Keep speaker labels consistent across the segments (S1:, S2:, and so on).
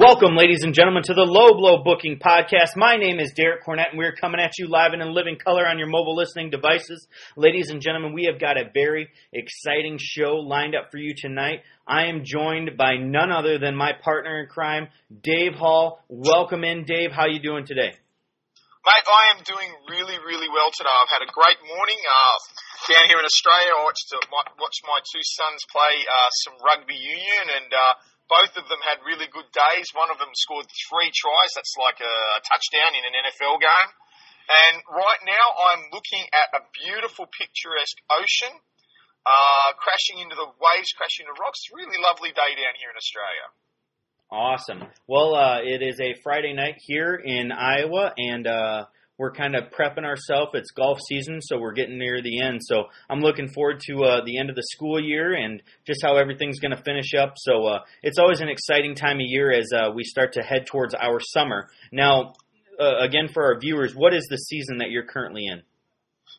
S1: Welcome, ladies and gentlemen, to the Low Blow Booking Podcast. My name is Derek Cornett, and we're coming at you live and in living color on your mobile listening devices. Ladies and gentlemen, we have got a very exciting show lined up for you tonight. I am joined by none other than my partner in crime, Dave Hall. Welcome in, Dave. How you doing today?
S2: Mate, I am doing really, really well today. I've had a great morning uh, down here in Australia. I watched, uh, my, watched my two sons play uh, some rugby union, and uh, both of them had really good days. One of them scored three tries. That's like a touchdown in an NFL game. And right now, I'm looking at a beautiful, picturesque ocean, uh, crashing into the waves, crashing into rocks. Really lovely day down here in Australia.
S1: Awesome. Well, uh, it is a Friday night here in Iowa, and uh, we're kind of prepping ourselves. It's golf season, so we're getting near the end. So I'm looking forward to uh, the end of the school year and just how everything's going to finish up. So uh, it's always an exciting time of year as uh, we start to head towards our summer. Now, uh, again, for our viewers, what is the season that you're currently in?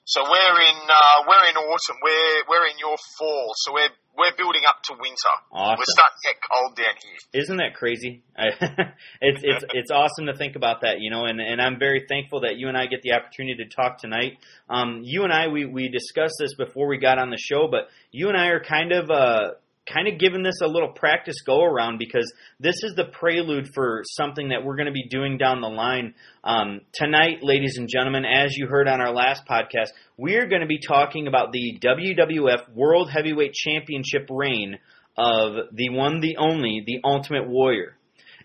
S2: So we're in uh, we're in autumn. We're we're in your fall. So we're we're building up to winter.
S1: Awesome.
S2: We're starting to get cold down here.
S1: Isn't that crazy? it's it's it's awesome to think about that, you know, and, and I'm very thankful that you and I get the opportunity to talk tonight. Um, you and I we we discussed this before we got on the show, but you and I are kind of uh kind of giving this a little practice go around because this is the prelude for something that we're going to be doing down the line. Um, tonight, ladies and gentlemen, as you heard on our last podcast, we are going to be talking about the WWF World Heavyweight Championship reign of the one, the only, the Ultimate Warrior.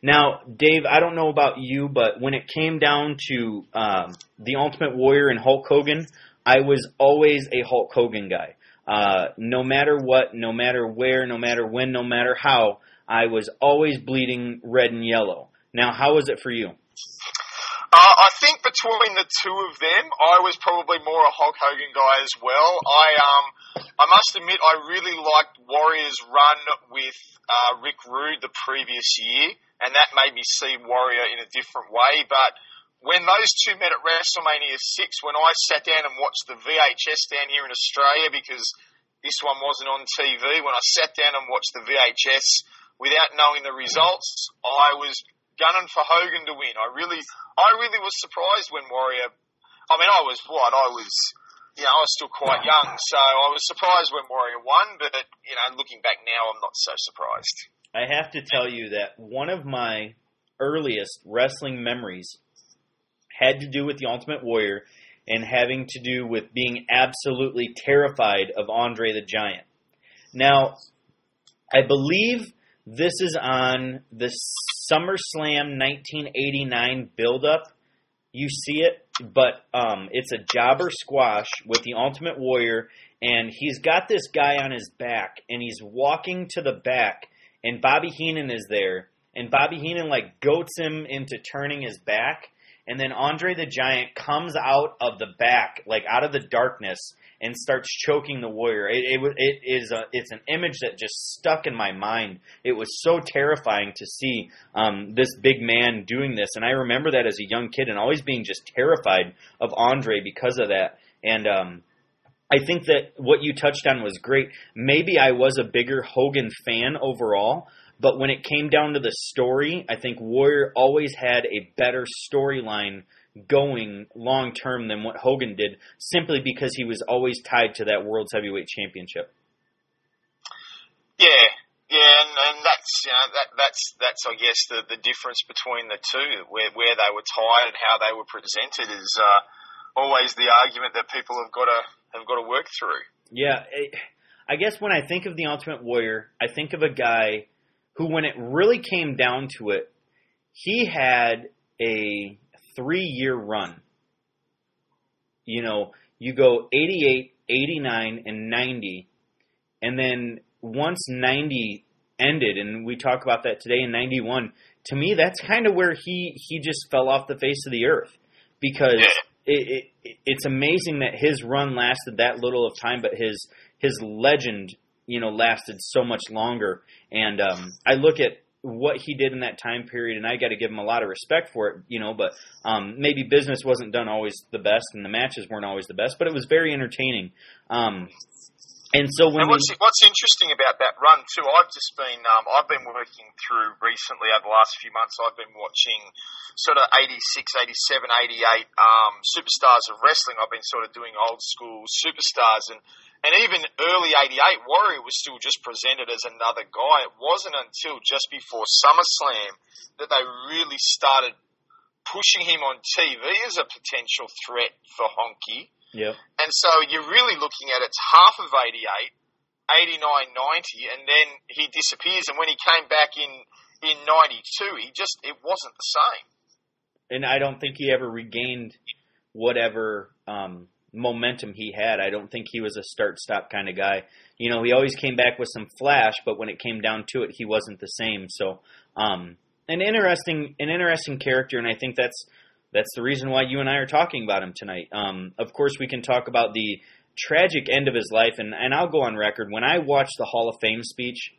S1: Now, Dave, I don't know about you, but when it came down to um, the Ultimate Warrior and Hulk Hogan, I was always a Hulk Hogan guy. Uh, no matter what, no matter where, no matter when, no matter how, I was always bleeding red and yellow. Now, how was it for you?
S2: Uh, I think between the two of them, I was probably more a Hulk Hogan guy as well. I um, I must admit, I really liked Warrior's run with uh, Rick Rude the previous year, and that made me see Warrior in a different way. But when those two met at WrestleMania 6, when I sat down and watched the VHS down here in Australia, because this one wasn't on TV, when I sat down and watched the VHS without knowing the results, I was gunning for Hogan to win. I really, I really was surprised when Warrior, I mean, I was what? I was, you know, I was still quite young, so I was surprised when Warrior won, but, you know, looking back now, I'm not so surprised.
S1: I have to tell you that one of my earliest wrestling memories had to do with the Ultimate Warrior and having to do with being absolutely terrified of Andre the Giant. Now, I believe this is on the SummerSlam 1989 build-up. You see it, but um, it's a jobber squash with the Ultimate Warrior, and he's got this guy on his back, and he's walking to the back, and Bobby Heenan is there, and Bobby Heenan like goats him into turning his back, and then Andre the Giant comes out of the back, like out of the darkness, and starts choking the warrior. It, it, it is a, it's an image that just stuck in my mind. It was so terrifying to see um, this big man doing this, and I remember that as a young kid and always being just terrified of Andre because of that. And um, I think that what you touched on was great. Maybe I was a bigger Hogan fan overall, but when it came down to the story, I think Warrior always had a better storyline going long term than what Hogan did, simply because he was always tied to that World's Heavyweight Championship.
S2: Yeah, yeah, and, and that's you know that that's that's I guess the the difference between the two, where where they were tied and how they were presented is uh, always the argument that people have got to have got to work through.
S1: Yeah, I guess when I think of the Ultimate Warrior, I think of a guy who, when it really came down to it, he had a three year run. You know, you go 88, 89, and 90, and then once 90 ended, and we talk about that today in 91, to me, that's kind of where he, he just fell off the face of the earth because it, it, it's amazing that his run lasted that little of time, but his his legend you know lasted so much longer. And um, I look at what he did in that time period, and I got to give him a lot of respect for it, you know. But um, maybe business wasn't done always the best, and the matches weren't always the best, but it was very entertaining. Um, And so when
S2: and what's, we, what's interesting about that run too, I've just been um, I've been working through recently over the last few months. I've been watching sort of 86, 87, 88 um, superstars of wrestling. I've been sort of doing old school superstars and and even early 88, Warrior was still just presented as another guy. It wasn't until just before SummerSlam that they really started pushing him on TV as a potential threat for Honky.
S1: Yeah.
S2: And so you're really looking at it's half of 88, 89, 90, and then he disappears. And when he came back in, in 92, he just, it wasn't the same.
S1: And I don't think he ever regained whatever um, momentum he had. I don't think he was a start stop kind of guy. You know, he always came back with some flash, but when it came down to it, he wasn't the same. So, um, an interesting, an interesting character, and I think that's that's the reason why you and I are talking about him tonight. Um, of course, we can talk about the tragic end of his life, and and I'll go on record when I watched the Hall of Fame speech.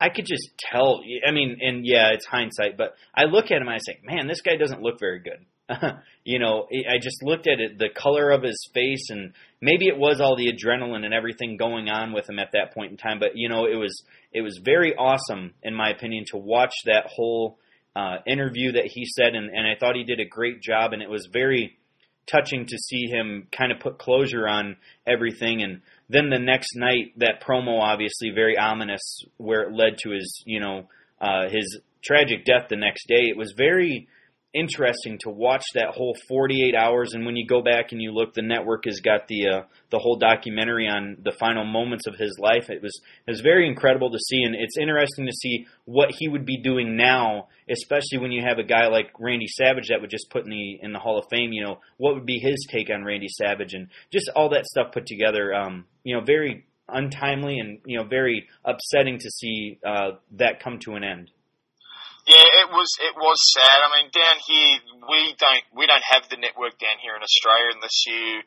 S1: I could just tell. I mean, and yeah, it's hindsight, but I look at him and I say, man, this guy doesn't look very good. you know, I just looked at it, the color of his face, and maybe it was all the adrenaline and everything going on with him at that point in time. But you know, it was it was very awesome, in my opinion, to watch that whole uh, interview that he said, and, and I thought he did a great job, and it was very touching to see him kind of put closure on everything. And then the next night, that promo obviously very ominous, where it led to his you know uh, his tragic death the next day. It was very interesting to watch that whole 48 hours. And when you go back and you look, the network has got the uh, the whole documentary on the final moments of his life. It was it was very incredible to see, and it's interesting to see what he would be doing now, especially when you have a guy like Randy Savage that would just put in the in the Hall of Fame. You know, what would be his take on Randy Savage and just all that stuff put together. Um, you know, very untimely and you know very upsetting to see uh, that come to an end.
S2: Yeah, it was it was sad. I mean, down here we don't we don't have the network down here in Australia unless you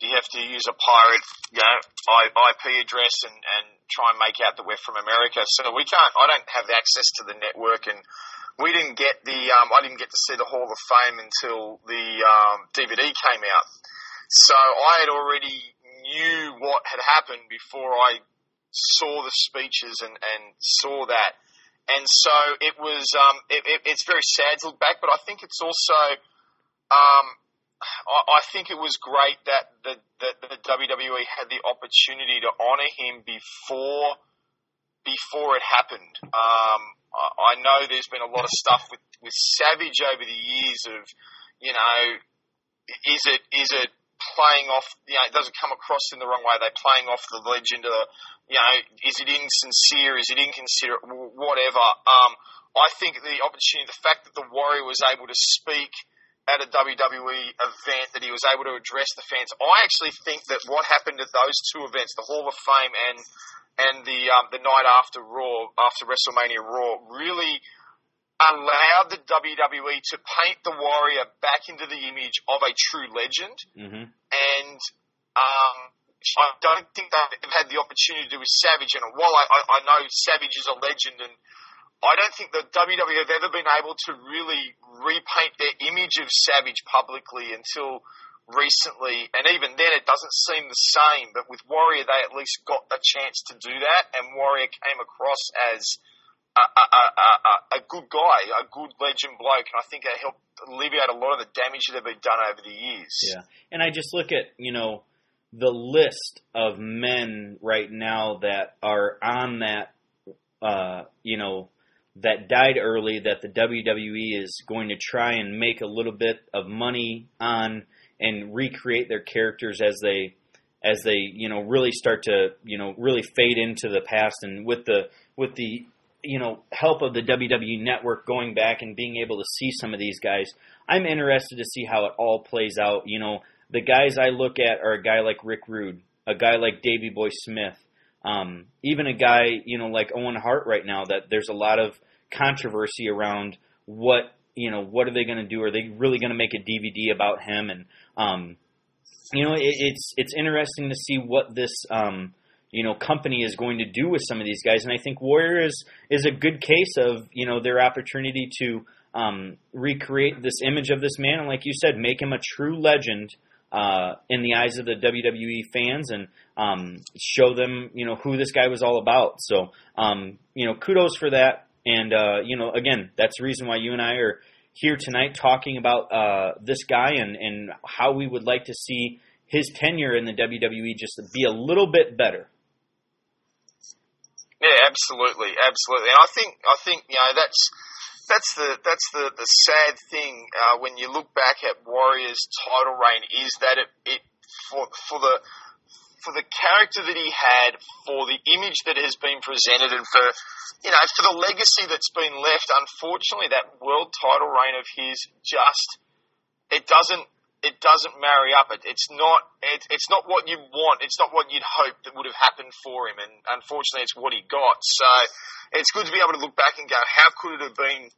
S2: you have to use a pirate, you know, IP address and, and try and make out that we're from America. So we can't. I don't have access to the network, and we didn't get the. Um, I didn't get to see the Hall of Fame until the um, DVD came out. So I had already knew what had happened before I saw the speeches and, and saw that and so it was. Um, it, it, it's very sad to look back, but I think it's also. Um, I, I think it was great that the, that the WWE had the opportunity to honour him before before it happened. Um, I, I know there's been a lot of stuff with, with Savage over the years of, you know, is it is it playing off, you know, it doesn't come across in the wrong way. They're playing off the legend of, you know, is it insincere? Is it inconsiderate? Whatever. Um, I think the opportunity, the fact that the Warrior was able to speak at a WWE event, that he was able to address the fans, I actually think that what happened at those two events, the Hall of Fame and and the um, the night after Raw, after WrestleMania Raw, really allowed the WWE to paint the Warrior back into the image of a true legend.
S1: Mm-hmm.
S2: And um, I don't think they've had the opportunity to do with Savage. And while I, I, I know Savage is a legend, and I don't think the WWE have ever been able to really repaint their image of Savage publicly until recently, and even then it doesn't seem the same. But with Warrior, they at least got the chance to do that, and Warrior came across as a, good guy, a good legend bloke, and I think it helped alleviate a lot of the damage that had been done over the years.
S1: Yeah, and I just look at you know the list of men right now that are on that, uh, you know, that died early that the WWE is going to try and make a little bit of money on and recreate their characters as they as they you know really start to you know really fade into the past and with the with the you know help of the WWE network going back and being able to see some of these guys. I'm interested to see how it all plays out. You know, the guys I look at are a guy like Rick Rude, a guy like Davey Boy Smith, um, even a guy you know like Owen Hart right now. That there's a lot of controversy around what you know what are they going to do? Are they really going to make a DVD about him? And um, you know, it, it's it's interesting to see what this um, you know company is going to do with some of these guys. And I think Warrior is is a good case of you know their opportunity to um, recreate this image of this man, and like you said, make him a true legend uh, in the eyes of the WWE fans and um, show them, you know, who this guy was all about. So, um, you know, kudos for that. And uh, you know, again, that's the reason why you and I are here tonight talking about uh, this guy and, and how we would like to see his tenure in the WWE just be a little bit better.
S2: Yeah, absolutely, absolutely. And I think I think you know that's that's the that's the the sad thing uh, when you look back at Warrior's title reign is that it, it for for the for the character that he had, for the image that has been presented, and for you know for the legacy that's been left. Unfortunately, that world title reign of his just it doesn't it doesn't marry up. It, it's not it, it's not what you want. It's not what you'd hope that would have happened for him. And unfortunately, it's what he got. So it's good to be able to look back and go, how could it have been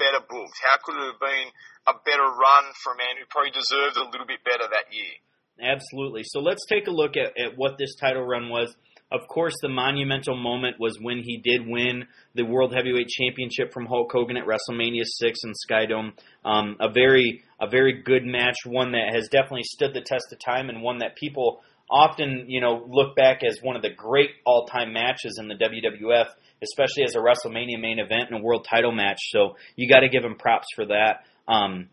S2: better booked? How could it have been a better run for a man who probably deserved a little bit better that year?
S1: Absolutely. So let's take a look at, at what this title run was. Of course, the monumental moment was when he did win the World Heavyweight Championship from Hulk Hogan at WrestleMania six in Skydome. Um, a very a very good match, one that has definitely stood the test of time, and one that people often you know look back as one of the great all time matches in the WWF, especially as a WrestleMania main event and a world title match. So you got to give him props for that. Um,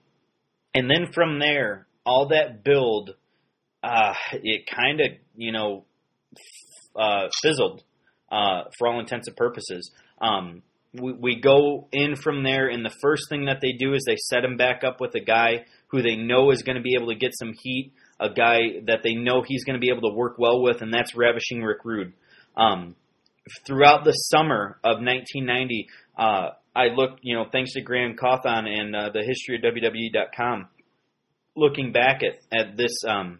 S1: and then from there, all that build, uh, it kind of you know uh, fizzled uh, for all intents and purposes. Um, we, we go in from there, and the first thing that they do is they set him back up with a guy who they know is going to be able to get some heat, a guy that they know he's going to be able to work well with, and that's Ravishing Rick Rude. Um, throughout the summer of 1990, uh, I looked, you know, thanks to Graham Cawthon and uh, the history of WWE.com, looking back at, at this um,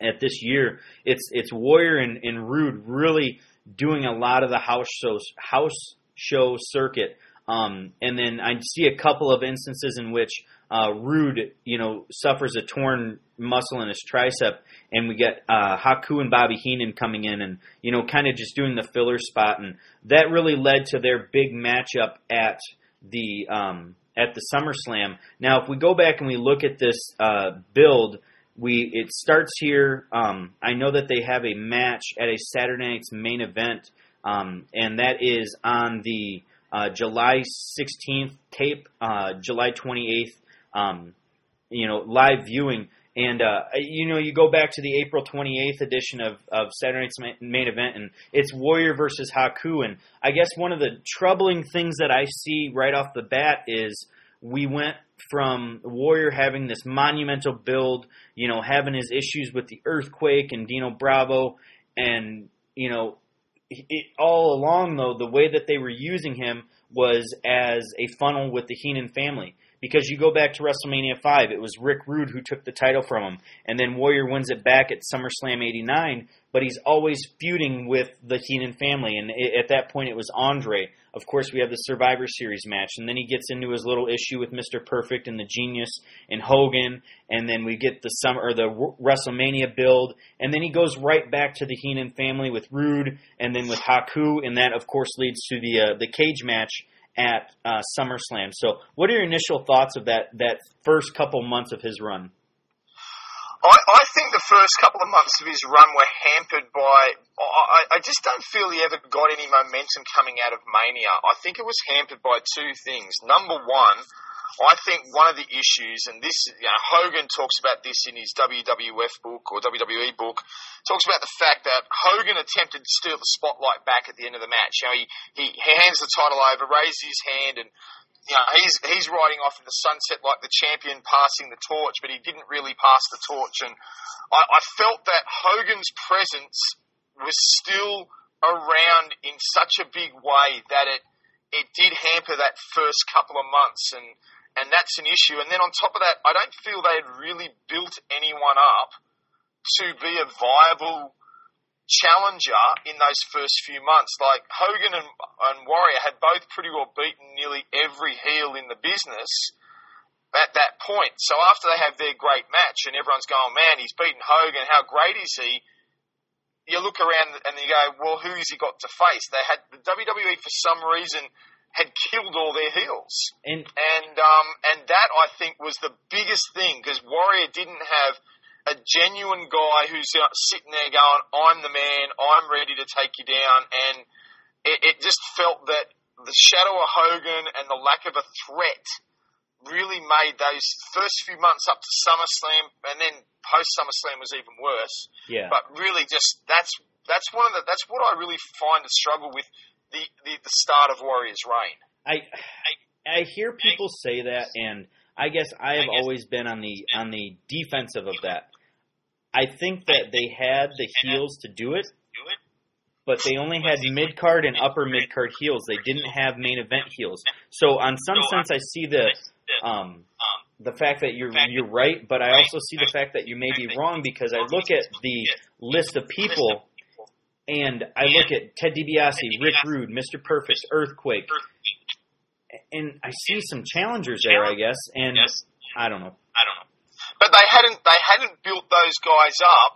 S1: at this year, it's it's Warrior and, and Rude really doing a lot of the house shows house show circuit. Um, and then I see a couple of instances in which uh, Rude, you know, suffers a torn muscle in his tricep, and we get uh, Haku and Bobby Heenan coming in, and you know, kind of just doing the filler spot, and that really led to their big matchup at the um, at the SummerSlam. Now, if we go back and we look at this uh, build, we it starts here. Um, I know that they have a match at a Saturday night's main event, um, and that is on the uh, July 16th tape, uh, July 28th. Um, you know, live viewing. And uh, you know, you go back to the April 28th edition of, of Saturday Night's main event, and it's Warrior versus Haku. And I guess one of the troubling things that I see right off the bat is we went from Warrior having this monumental build, you know, having his issues with the earthquake and Dino Bravo, and you know, it, all along though the way that they were using him was as a funnel with the Heenan family. Because you go back to WrestleMania 5, it was Rick Rude who took the title from him. And then Warrior wins it back at SummerSlam 89, but he's always feuding with the Heenan family. And at that point, it was Andre. Of course, we have the Survivor Series match. And then he gets into his little issue with Mr. Perfect and the Genius and Hogan. And then we get the summer or the WrestleMania build. And then he goes right back to the Heenan family with Rude and then with Haku. And that, of course, leads to the, uh, the cage match at uh, SummerSlam. So, what are your initial thoughts of that that first couple months of his run?
S2: I, I think the first couple of months of his run were hampered by. I, I just don't feel he ever got any momentum coming out of Mania. I think it was hampered by two things. Number one, I think one of the issues, and this, you know, Hogan talks about this in his WWF book or WWE book, talks about the fact that Hogan attempted to steal the spotlight back at the end of the match. You know, he, he hands the title over, raises his hand, and you know, he's he's riding off in the sunset like the champion passing the torch, but he didn't really pass the torch. And I, I felt that Hogan's presence was still around in such a big way that it it did hamper that first couple of months and and that's an issue. And then on top of that, I don't feel they had really built anyone up to be a viable challenger in those first few months. Like Hogan and, and Warrior had both pretty well beaten nearly every heel in the business at that point. So after they have their great match and everyone's going, man, he's beaten Hogan, how great is he? You look around and you go, well, who has he got to face? They had the WWE for some reason had killed all their heels,
S1: and
S2: and um, and that I think was the biggest thing because Warrior didn't have a genuine guy who's uh, sitting there going, "I'm the man. I'm ready to take you down," and it, it just felt that the shadow of Hogan and the lack of a threat really made those first few months up to SummerSlam, and then post SummerSlam was even worse.
S1: Yeah.
S2: But really, just that's that's one of the that's what I really find a struggle with the the, the start of Warriors' reign.
S1: I, I I hear people say that, and I guess I have always been on the on the defensive of that. I think that they had the heels to do it, but they only had mid card and upper mid card heels. They didn't have main event heels. So, on some sense, I see the um, the fact that you're you're right, but I also see the fact that you may be wrong because I look at the list of people, and I look at Ted DiBiase, Rick Rude, Mr. Perfect, Earthquake, and I see some challengers there, I guess, and I don't know.
S2: I don't know. But they hadn't they hadn't built those guys up.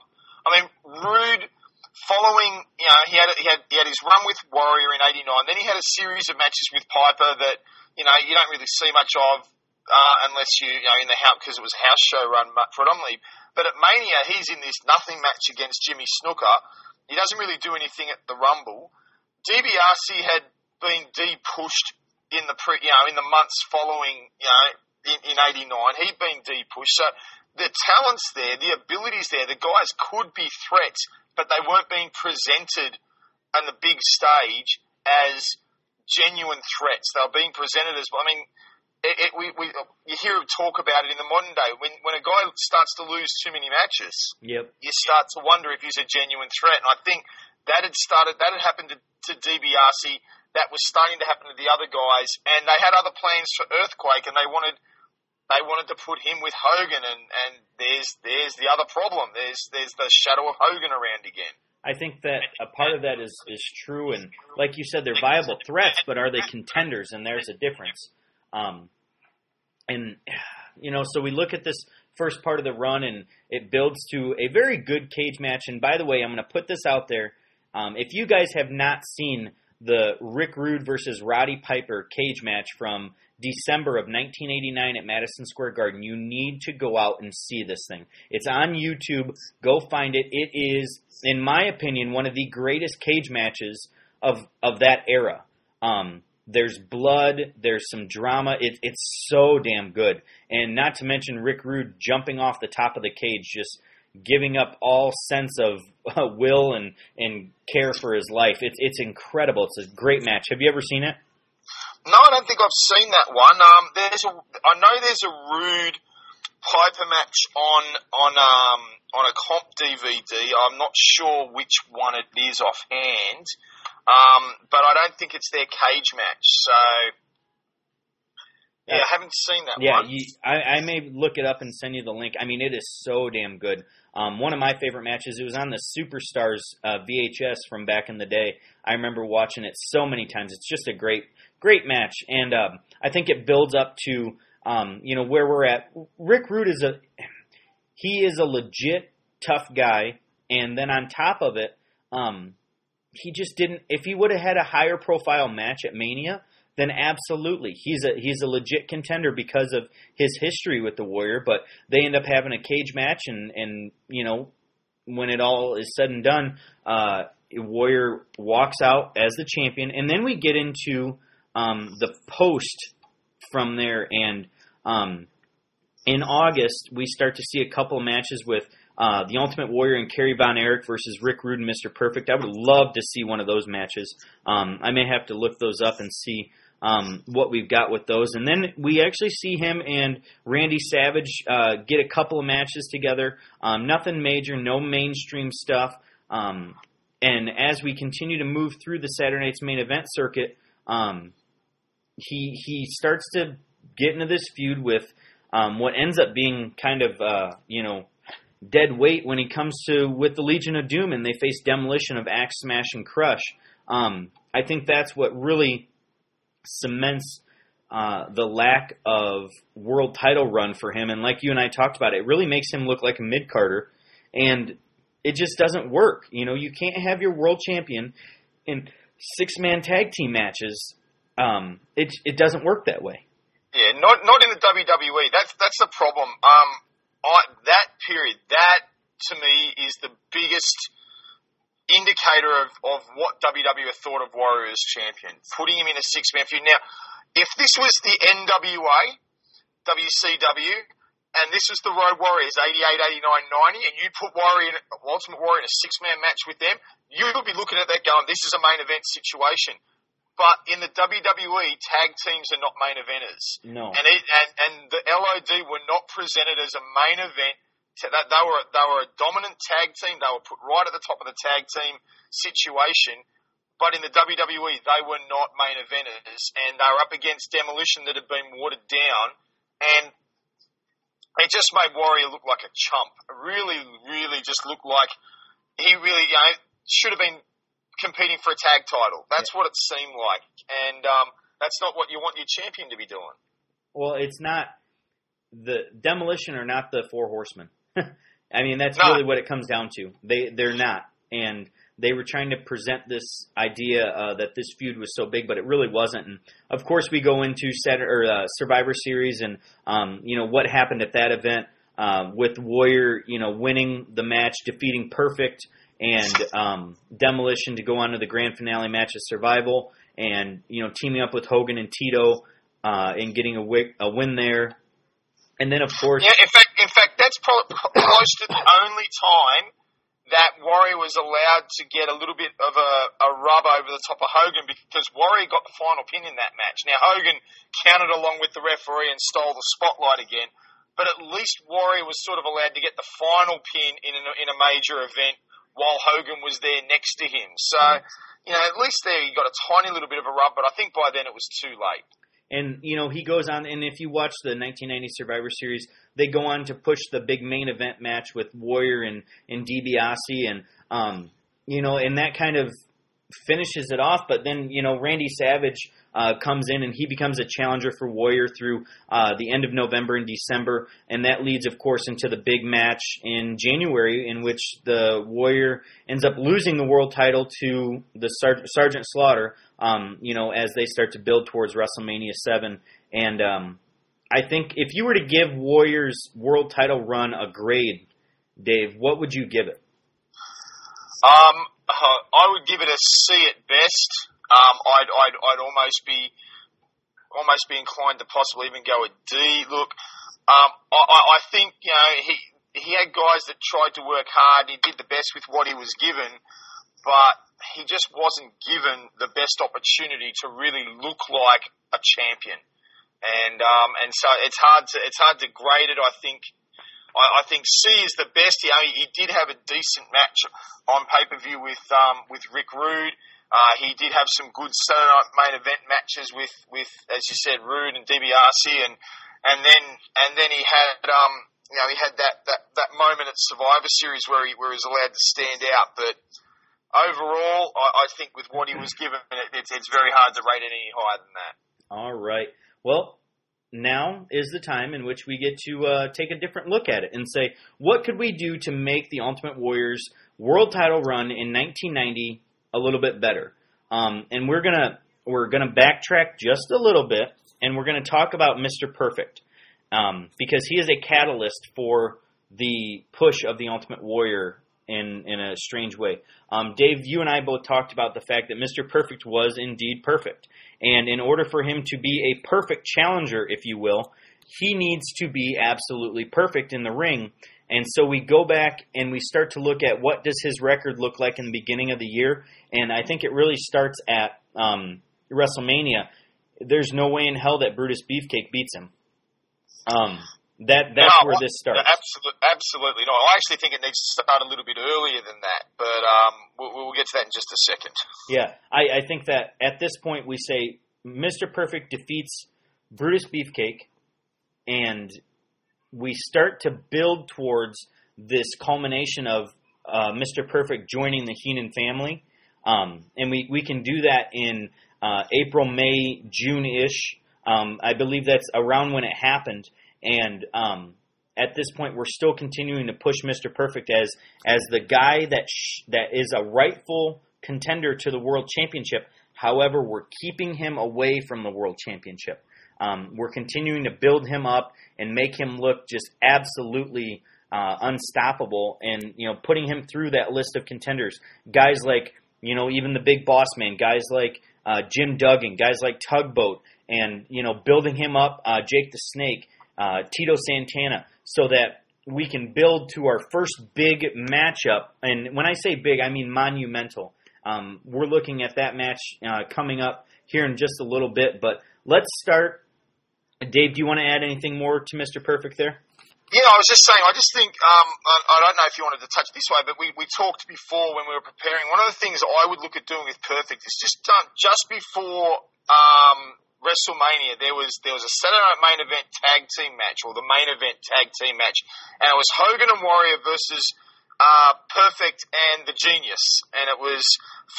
S2: I mean, Rude following, you know, he had he had he had his run with Warrior in '89. Then he had a series of matches with Piper that you know you don't really see much of uh, unless you you know in the house because it was a house show run predominantly. But at Mania, he's in this nothing match against Jimmy Snuka. He doesn't really do anything at the Rumble. DiBiase had been de-pushed in the pre, you know, in the months following, you know, in, in '89. He'd been de-pushed, so the talents there, the abilities there, the guys could be threats, but they weren't being presented on the big stage as genuine threats. They were being presented as, I mean, it, it, we, we, you hear him talk about it in the modern day. When, when a guy starts to lose too many matches,
S1: yep.
S2: you start to wonder if he's a genuine threat. And I think that had started, that had happened to, to DiBiase. That was starting to happen to the other guys, and they had other plans for Earthquake, and they wanted they wanted to put him with Hogan, and, and there's there's the other problem. There's there's the shadow of Hogan around again.
S1: I think that a part of that is is true, and like you said, they're viable threats, but are they contenders? And there's a difference. Um, and you know, so we look at this first part of the run, and it builds to a very good cage match. And by the way, I'm going to put this out there: um, if you guys have not seen the Rick Rude versus Roddy Piper cage match from December of 1989 at Madison Square Garden. You need to go out and see this thing. It's on YouTube. Go find it. It is, in my opinion, one of the greatest cage matches of of that era. Um, there's blood. There's some drama. It, it's so damn good. And not to mention Rick Rude jumping off the top of the cage, just giving up all sense of uh, will and and care for his life. It's it's incredible. It's a great match. Have you ever seen it?
S2: No, I don't think I've seen that one. Um, there's a, I know there's a Rude Piper match on on um on a comp DVD. I'm not sure which one it is offhand, um, but I don't think it's their cage match. So yeah, I haven't seen that
S1: yeah, you, I, I may look it up and send you the link. I mean, it is so damn good. Um, one of my favorite matches. It was on the Superstars uh, VHS from back in the day. I remember watching it so many times. It's just a great, great match, and um, I think it builds up to um, you know where we're at. Rick Rude is a he is a legit tough guy, and then on top of it, um, he just didn't. If he would have had a higher profile match at Mania, then absolutely he's a he's a legit contender because of his history with the Warrior. But they end up having a cage match, and and you know when it all is said and done, uh, Warrior walks out as the champion, and then we get into um, the post from there, and um, in August we start to see a couple matches with. Uh, the Ultimate Warrior and Kerry Von Erich versus Rick Rude and Mr. Perfect. I would love to see one of those matches. Um, I may have to look those up and see um, what we've got with those. And then we actually see him and Randy Savage uh, get a couple of matches together. Um, nothing major, no mainstream stuff. Um, and as we continue to move through the Saturday Night's main event circuit, um, he he starts to get into this feud with um, what ends up being kind of uh, you know dead weight when he comes to with the Legion of Doom and they face demolition of Axe Smash and Crush. Um, I think that's what really cements uh, the lack of world title run for him. And like you and I talked about, it really makes him look like a mid carder, and it just doesn't work. You know, you can't have your world champion in six man tag team matches. Um, it it doesn't work that way.
S2: Yeah, not not in the WWE. That's that's the problem. Um, that period, that to me is the biggest indicator of, of what WWE thought of Warrior as champion. Putting him in a six man feud. Now, if this was the NWA, WCW, and this was the Road Warriors 88, 89, 90, and you put Warrior in, Ultimate Warrior in a six man match with them, you would be looking at that going, this is a main event situation. But in the WWE, tag teams are not main eventers.
S1: No.
S2: And, it, and, and the LOD were not presented as a main event. They were, they were a dominant tag team. They were put right at the top of the tag team situation. But in the WWE, they were not main eventers. And they were up against Demolition that had been watered down. And it just made Warrior look like a chump. Really, really just looked like he really, you know, should have been competing for a tag title. That's yeah. what it seemed like, and um, that's not what you want your champion to be doing.
S1: Well, it's not the demolition are not the four horsemen. I mean, that's
S2: no.
S1: really what it comes down to. They they're not, and they were trying to present this idea uh, that this feud was so big, but it really wasn't. And of course, we go into set or uh, Survivor Series, and um, you know what happened at that event uh, with Warrior, you know, winning the match, defeating Perfect and um, Demolition to go on to the grand finale match of Survival, and you know teaming up with Hogan and Tito uh, and getting a, a win there. And then of course,
S2: yeah. In fact, in fact, that's probably close to the only time that Warrior was allowed to get a little bit of a, a rub over the top of Hogan because Warrior got the final pin in that match. Now Hogan counted along with the referee and stole the spotlight again, but at least Warrior was sort of allowed to get the final pin in, an, in a major event while Hogan was there next to him. So, you know, at least there he got a tiny little bit of a rub, but I think by then it was too late.
S1: And you know he goes on, and if you watch the 1990 Survivor Series, they go on to push the big main event match with Warrior and and DiBiase, and um, you know, and that kind of finishes it off. But then you know Randy Savage uh, comes in and he becomes a challenger for Warrior through uh, the end of November and December, and that leads, of course, into the big match in January, in which the Warrior ends up losing the world title to the Sar- Sergeant Slaughter. Um, you know, as they start to build towards WrestleMania Seven, and um, I think if you were to give Warriors world title run a grade, Dave, what would you give it?
S2: Um, I would give it a C at best um, I'd, I'd, I'd almost be almost be inclined to possibly even go a D. Look, um, I, I think you know he he had guys that tried to work hard. He did the best with what he was given, but he just wasn't given the best opportunity to really look like a champion. And um, and so it's hard to it's hard to grade it. I think I, I think C is the best. He, he did have a decent match on pay per view with um, with Rick Rude. Uh, he did have some good Saturday night main event matches with, with as you said, Rude and DiBiase, and and then and then he had um, you know he had that, that, that moment at Survivor Series where he where he was allowed to stand out. But overall, I, I think with what he was given, it, it's it's very hard to rate it any higher than that.
S1: All right. Well, now is the time in which we get to uh, take a different look at it and say, what could we do to make the Ultimate Warriors world title run in 1990 a little bit better. Um, and we're gonna we're gonna backtrack just a little bit, and we're gonna talk about Mr. Perfect um, because he is a catalyst for the push of the Ultimate Warrior in in a strange way. Um, Dave, you and I both talked about the fact that Mr. Perfect was indeed perfect, and in order for him to be a perfect challenger, if you will, he needs to be absolutely perfect in the ring. And so we go back and we start to look at what does his record look like in the beginning of the year, and I think it really starts at um, WrestleMania. There's no way in hell that Brutus Beefcake beats him. Um, that that's no, where this starts.
S2: Absolutely, absolutely not. I actually think it needs to start a little bit earlier than that, but um, we'll, we'll, get to that in just a second.
S1: Yeah, I, I think that at this point we say Mr. Perfect defeats Brutus Beefcake, and we start to build towards this culmination of uh, Mr. Perfect joining the Heenan family. Um, and we, we can do that in uh, April, May, June ish. Um, I believe that's around when it happened. And um, at this point, we're still continuing to push Mr. Perfect as as the guy that sh- that is a rightful contender to the world championship. However, we're keeping him away from the world championship. Um, we're continuing to build him up and make him look just absolutely uh, unstoppable, and you know, putting him through that list of contenders. Guys like you know, even the big boss man, guys like uh, Jim Duggan, guys like Tugboat, and you know, building him up, uh, Jake the Snake, uh, Tito Santana, so that we can build to our first big matchup. And when I say big, I mean monumental. Um, we're looking at that match uh, coming up here in just a little bit, but let's start. Dave, do you want to add anything more to Mr. Perfect there?
S2: Yeah, I was just saying, I just think, um, I, I don't know if you wanted to touch this way, but we, we talked before when we were preparing. One of the things I would look at doing with Perfect is just done just before um, WrestleMania, there was there was a Saturday Night Main Event tag team match, or the main event tag team match, and it was Hogan and Warrior versus uh, Perfect and the Genius, and it was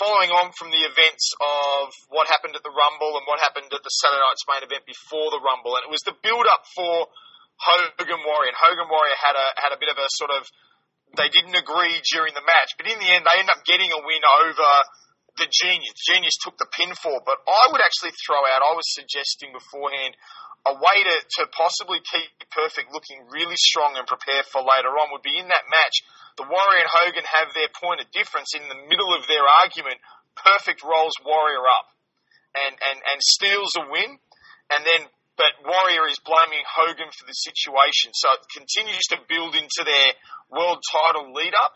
S2: following on from the events of what happened at the Rumble and what happened at the Saturday Night's main event before the Rumble, and it was the build up for Hogan Warrior. And Hogan Warrior had a had a bit of a sort of they didn't agree during the match, but in the end they ended up getting a win over the Genius. Genius took the pinfall, but I would actually throw out. I was suggesting beforehand a way to, to possibly keep Perfect looking really strong and prepare for later on would be in that match. The Warrior and Hogan have their point of difference in the middle of their argument. Perfect rolls Warrior up and, and, and steals a win, and then but Warrior is blaming Hogan for the situation. So it continues to build into their world title lead up.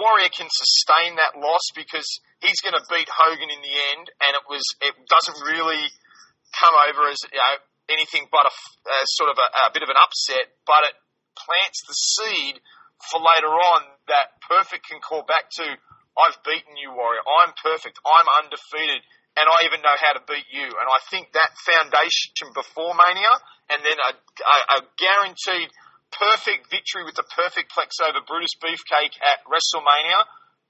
S2: Warrior can sustain that loss because he's going to beat Hogan in the end, and it was it doesn't really come over as you know anything but a, a sort of a, a bit of an upset, but it plants the seed for later on that Perfect can call back to. I've beaten you, Warrior. I'm perfect. I'm undefeated and I even know how to beat you. And I think that foundation before Mania, and then a, a, guaranteed perfect victory with the perfect plex over Brutus Beefcake at WrestleMania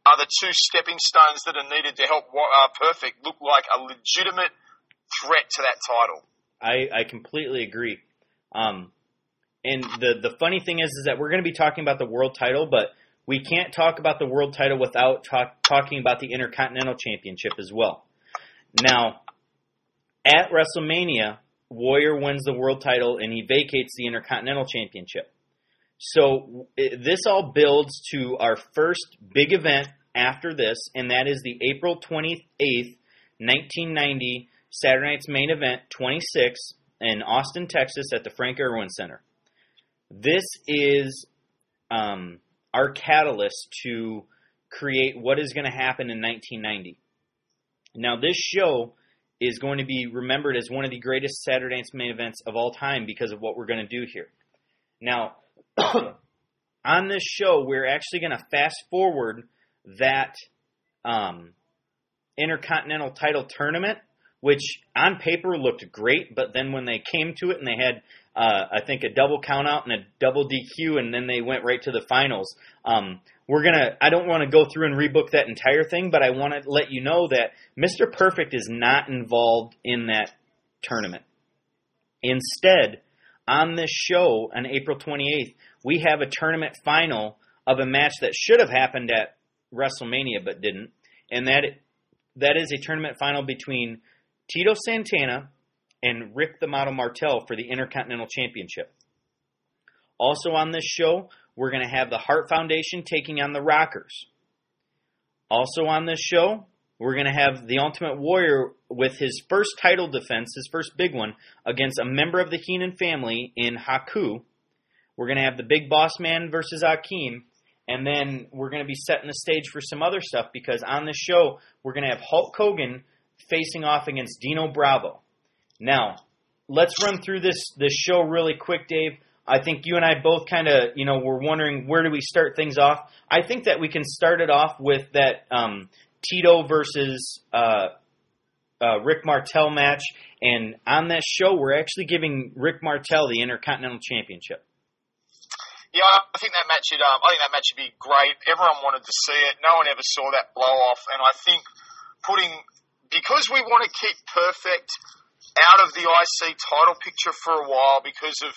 S2: are the two stepping stones that are needed to help uh, Perfect look like a legitimate threat to that title.
S1: I, I completely agree. Um, and the the funny thing is, is that we're going to be talking about the world title, but we can't talk about the world title without talk, talking about the Intercontinental Championship as well. Now, at WrestleMania, Warrior wins the world title and he vacates the Intercontinental Championship. So this all builds to our first big event after this, and that is the April 28th, 1990 Saturday Night's Main Event 26 in Austin, Texas at the Frank Erwin Center. This is um, our catalyst to create what is going to happen in 1990. Now, this show is going to be remembered as one of the greatest Saturday Night's main events of all time because of what we're going to do here. Now, on this show, we're actually going to fast forward that um, Intercontinental title tournament, which on paper looked great, but then when they came to it and they had, uh, I think, a double count out and a double DQ, and then they went right to the finals. Um, we're gonna I don't want to go through and rebook that entire thing, but I want to let you know that Mr. Perfect is not involved in that tournament. Instead, on this show on April 28th, we have a tournament final of a match that should have happened at WrestleMania but didn't, and that that is a tournament final between Tito Santana and Rick the Model Martel for the Intercontinental Championship. Also on this show, we're going to have the Hart Foundation taking on the Rockers. Also on this show, we're going to have the Ultimate Warrior with his first title defense, his first big one, against a member of the Heenan family in Haku. We're going to have the Big Boss Man versus Akeem. And then we're going to be setting the stage for some other stuff because on this show, we're going to have Hulk Hogan facing off against Dino Bravo. Now, let's run through this, this show really quick, Dave. I think you and I both kind of, you know, were wondering where do we start things off. I think that we can start it off with that um, Tito versus uh, uh, Rick Martel match, and on that show, we're actually giving Rick Martel the Intercontinental Championship.
S2: Yeah, I think that match should. Um, I think that match would be great. Everyone wanted to see it. No one ever saw that blow off, and I think putting because we want to keep perfect out of the IC title picture for a while because of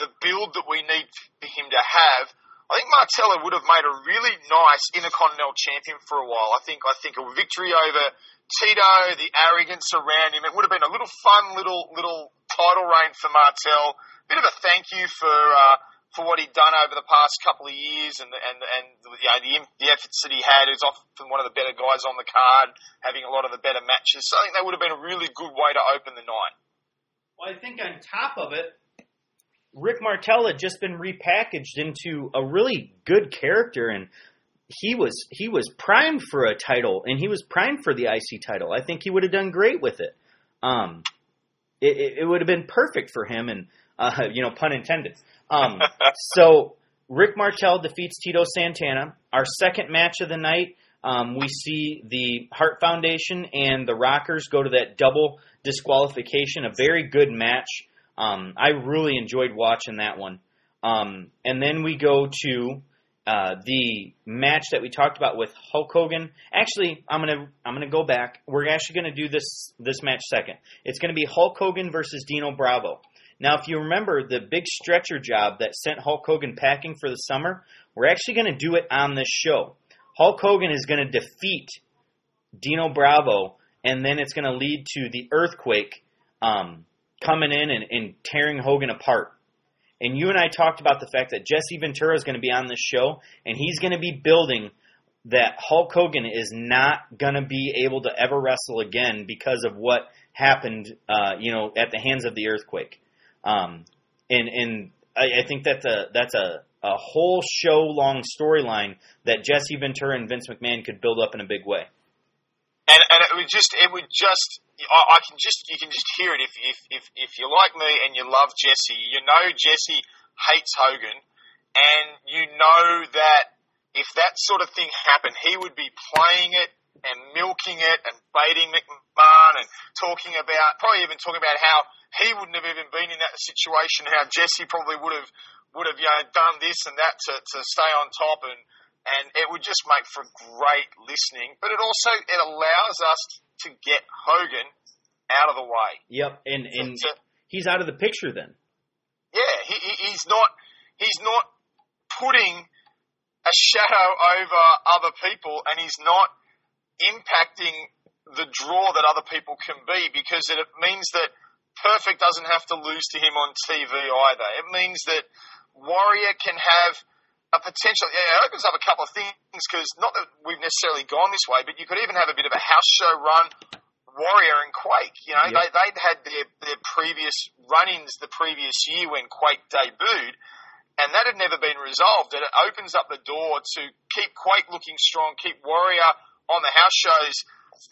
S2: the build that we need for him to have, I think Martello would have made a really nice Intercontinental champion for a while. I think I think a victory over Tito, the arrogance around him, it would have been a little fun little little title reign for Martel. Bit of a thank you for uh, for what he'd done over the past couple of years and and and you know, the the efforts that he had. He's often one of the better guys on the card, having a lot of the better matches. So I think that would have been a really good way to open the night.
S1: Well, I think on top of it, Rick Martel had just been repackaged into a really good character, and he was he was primed for a title, and he was primed for the IC title. I think he would have done great with it. Um, it, it, it would have been perfect for him, and uh, you know, pun intended. Um, so Rick Martel defeats Tito Santana. Our second match of the night, um, we see the Hart Foundation and the Rockers go to that double disqualification. A very good match. Um, I really enjoyed watching that one. Um, and then we go to uh, the match that we talked about with Hulk Hogan. Actually, I'm gonna I'm gonna go back. We're actually gonna do this this match second. It's gonna be Hulk Hogan versus Dino Bravo. Now, if you remember the big stretcher job that sent Hulk Hogan packing for the summer, we're actually going to do it on this show. Hulk Hogan is going to defeat Dino Bravo, and then it's going to lead to the earthquake um, coming in and, and tearing Hogan apart. And you and I talked about the fact that Jesse Ventura is going to be on this show, and he's going to be building that Hulk Hogan is not going to be able to ever wrestle again because of what happened, uh, you know, at the hands of the earthquake. Um, and and I, I think that's a that's a a whole show long storyline that Jesse Ventura and Vince McMahon could build up in a big way.
S2: And, and it would just it would just I, I can just you can just hear it if, if if if you're like me and you love Jesse, you know Jesse hates Hogan, and you know that if that sort of thing happened, he would be playing it and milking it and baiting McMahon and talking about probably even talking about how he wouldn't have even been in that situation, how Jesse probably would have would have you know done this and that to, to stay on top and and it would just make for great listening. But it also it allows us to get Hogan out of the way.
S1: Yep, and and to, he's out of the picture then.
S2: Yeah, he, he's not he's not putting a shadow over other people, and he's not impacting the draw that other people can be because it means that Perfect doesn't have to lose to him on TV either. It means that Warrior can have a potential. Yeah, it opens up a couple of things because not that we've necessarily gone this way, but you could even have a bit of a house show run. Warrior and Quake, you know, yep. they, they'd had their, their previous run-ins the previous year when Quake debuted, and that had never been resolved. And it opens up the door to keep Quake looking strong, keep Warrior on the house shows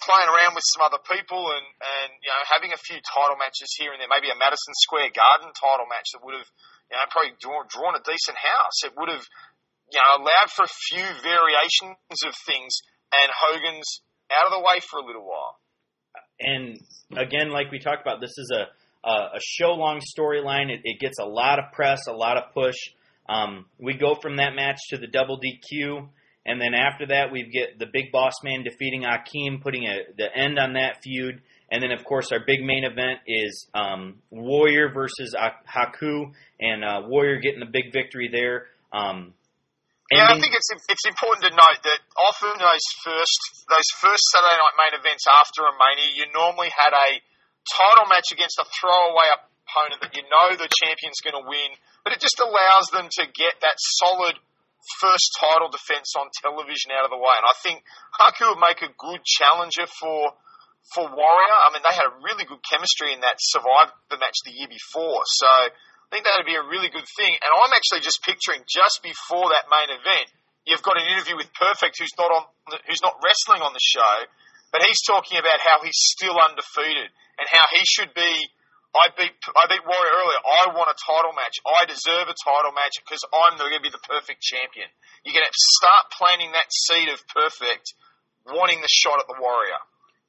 S2: playing around with some other people and, and you know having a few title matches here and there, maybe a Madison Square Garden title match that would have you know probably drawn, drawn a decent house. It would have you know allowed for a few variations of things, and Hogan's out of the way for a little while.
S1: And again, like we talked about, this is a a, a show long storyline. It, it, gets a lot of press, a lot of push. Um, we go from that match to the double DQ. And then after that, we get the Big Boss Man defeating Akeem, putting a, the end on that feud. And then, of course, our big main event is um, Warrior versus Haku, and uh, Warrior getting the big victory there. Um,
S2: yeah, I think it's it's important to note that often those first those first Saturday night main events after a mania, you normally had a title match against a throwaway opponent that you know the champion's going to win, but it just allows them to get that solid first title defense on television out of the way. And I think Haku would make a good challenger for for Warrior. I mean, they had a really good chemistry in that Survivor match the year before. So I think that'd be a really good thing. And I'm actually just picturing just before that main event, you've got an interview with Perfect, who's not on, who's not wrestling on the show, but he's talking about how he's still undefeated and how he should be I beat I beat Warrior earlier. I want a title match. I deserve a title match because I'm going to be the perfect champion. You're going to start planting that seed of perfect, wanting the shot at the Warrior.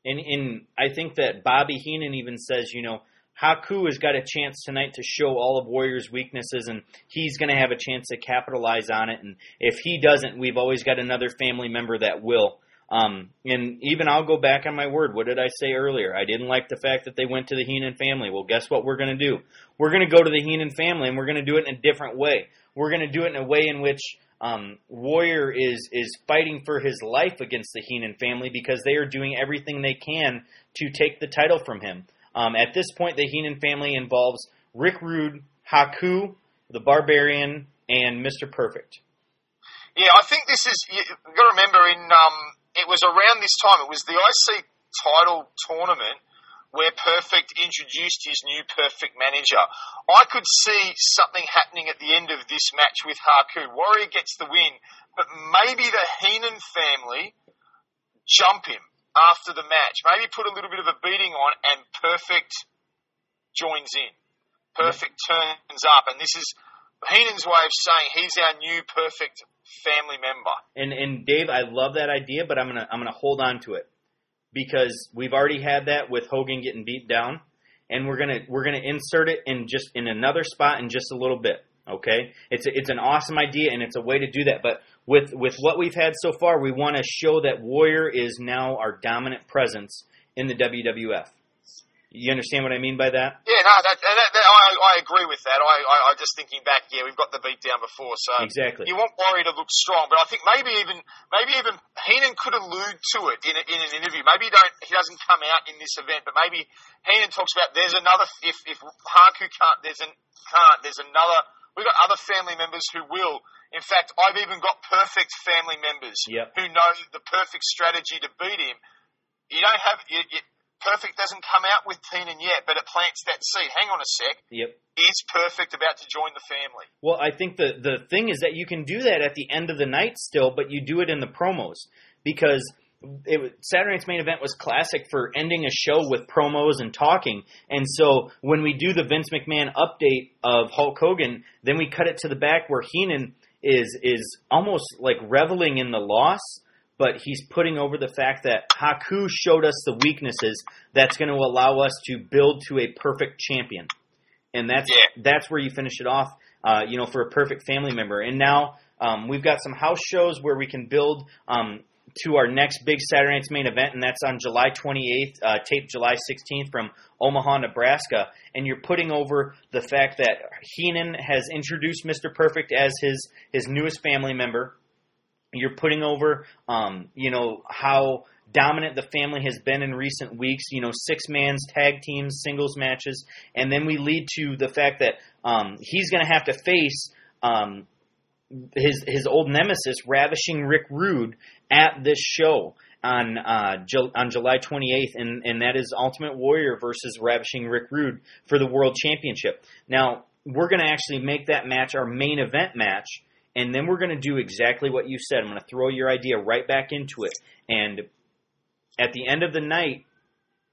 S1: And in I think that Bobby Heenan even says, you know, Haku has got a chance tonight to show all of Warrior's weaknesses, and he's going to have a chance to capitalize on it. And if he doesn't, we've always got another family member that will. Um, and even I'll go back on my word. What did I say earlier? I didn't like the fact that they went to the Heenan family. Well, guess what we're going to do? We're going to go to the Heenan family and we're going to do it in a different way. We're going to do it in a way in which um, Warrior is is fighting for his life against the Heenan family because they are doing everything they can to take the title from him. Um, at this point, the Heenan family involves Rick Rude, Haku, the Barbarian, and Mr. Perfect.
S2: Yeah, I think this is. You have got to remember, in um, it was around this time. It was the IC title tournament where Perfect introduced his new Perfect manager. I could see something happening at the end of this match with Haku. Warrior gets the win, but maybe the Heenan family jump him after the match. Maybe put a little bit of a beating on, and Perfect joins in. Perfect turns up, and this is Heenan's way of saying he's our new Perfect family member.
S1: And and Dave, I love that idea, but I'm gonna I'm gonna hold on to it because we've already had that with Hogan getting beat down, and we're gonna we're gonna insert it in just in another spot in just a little bit. Okay, it's a, it's an awesome idea and it's a way to do that. But with with what we've had so far, we want to show that Warrior is now our dominant presence in the WWF. You understand what I mean by that?
S2: Yeah, no, that, that, that I, I agree with that. I, I, I just thinking back, yeah, we've got the beat down before, so
S1: Exactly.
S2: you want Warrior to look strong, but I think maybe even maybe even Heenan could allude to it in, a, in an interview. Maybe he don't he doesn't come out in this event, but maybe Heenan talks about there's another if if Haku can't there's an can't there's another we've got other family members who will. In fact, I've even got perfect family members
S1: Yep.
S2: who know the perfect strategy to beat him. You don't have you, you, perfect doesn't come out with Heenan yet, but it plants that seed. Hang on a sec.
S1: Yep.
S2: Is perfect about to join the family?
S1: Well, I think the the thing is that you can do that at the end of the night still, but you do it in the promos because it Saturday Night's main event was classic for ending a show with promos and talking. And so when we do the Vince McMahon update of Hulk Hogan, then we cut it to the back where Heenan is is almost like reveling in the loss, but he's putting over the fact that Haku showed us the weaknesses that's going to allow us to build to a perfect champion and that's
S2: Yeah.
S1: that's where you finish it off. Uh, you know, for a perfect family member. And now um, we've got some house shows where we can build um, to our next big Saturday night's main event, and that's on July 28th, uh, taped July 16th from Omaha, Nebraska. And you're putting over the fact that Heenan has introduced Mr. Perfect as his his newest family member. You're putting over, um, you know, how dominant the family has been in recent weeks. You know, six man's tag teams, singles matches, and then we lead to the fact that um, he's going to have to face um, his his old nemesis, Ravishing Rick Rude, at this show on uh, Ju- on July 28th, and and that is Ultimate Warrior versus Ravishing Rick Rude for the World Championship. Now we're going to actually make that match our main event match. And then we're going to do exactly what you said. I'm going to throw your idea right back into it. And at the end of the night,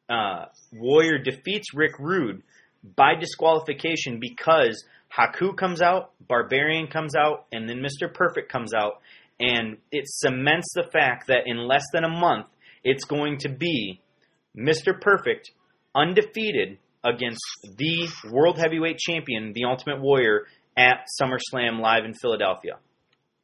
S1: uh, Warrior defeats Rick Rude by disqualification because Haku comes out, Barbarian comes out, and then Mr. Perfect comes out. And it cements the fact that in less than a month, it's going to be Mr. Perfect undefeated against the World Heavyweight Champion, the Ultimate Warrior, at SummerSlam live in Philadelphia.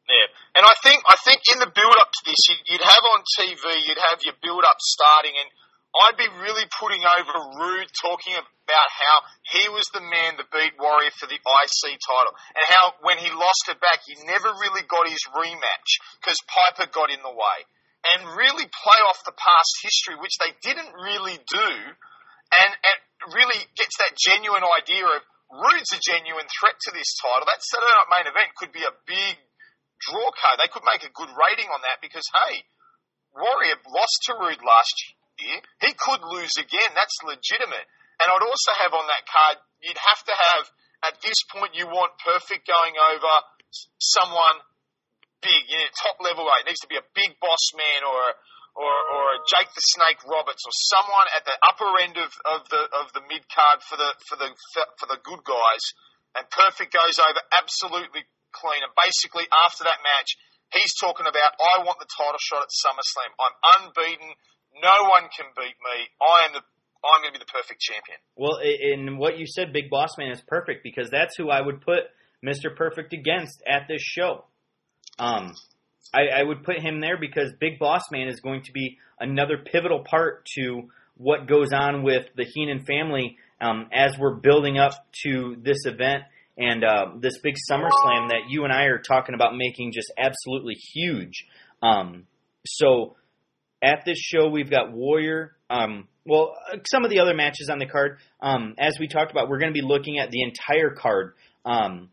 S2: Yeah, and I think I think in the build up to this, you'd, have on TV, you'd have your build up starting, and I'd be really putting over Rude talking about how he was the man that beat Warrior for the IC title, and how when he lost it back, he never really got his rematch because Piper got in the way, and really play off the past history, which they didn't really do, and, and really gets that genuine idea of Rude's a genuine threat to this title. That Saturday Night Main Event could be a big draw card. They could make a good rating on that because, hey, Warrior lost to Rude last year. He could lose again. That's legitimate. And I'd also have on that card, you'd have to have, at this point, you want Perfect going over someone big, you know, top level. It needs to be a big boss man or a, or, or Jake the Snake Roberts or someone at the upper end of, of the of the mid card for the for the for the good guys. And Perfect goes over absolutely clean. And basically after that match, he's talking about I want the title shot at SummerSlam. I'm unbeaten. No one can beat me. I am the I'm going to be the perfect champion.
S1: Well, in what you said, Big Boss Man is perfect because that's who I would put Mr. Perfect against at this show. Um, I, I would put him there because Big Boss Man is going to be another pivotal part to what goes on with the Heenan family um, as we're building up to this event and uh, this big SummerSlam that you and I are talking about making just absolutely huge. Um, so at this show, we've got Warrior Um, well, some of the other matches on the card, um, as we talked about, we're going to be looking at the entire card um,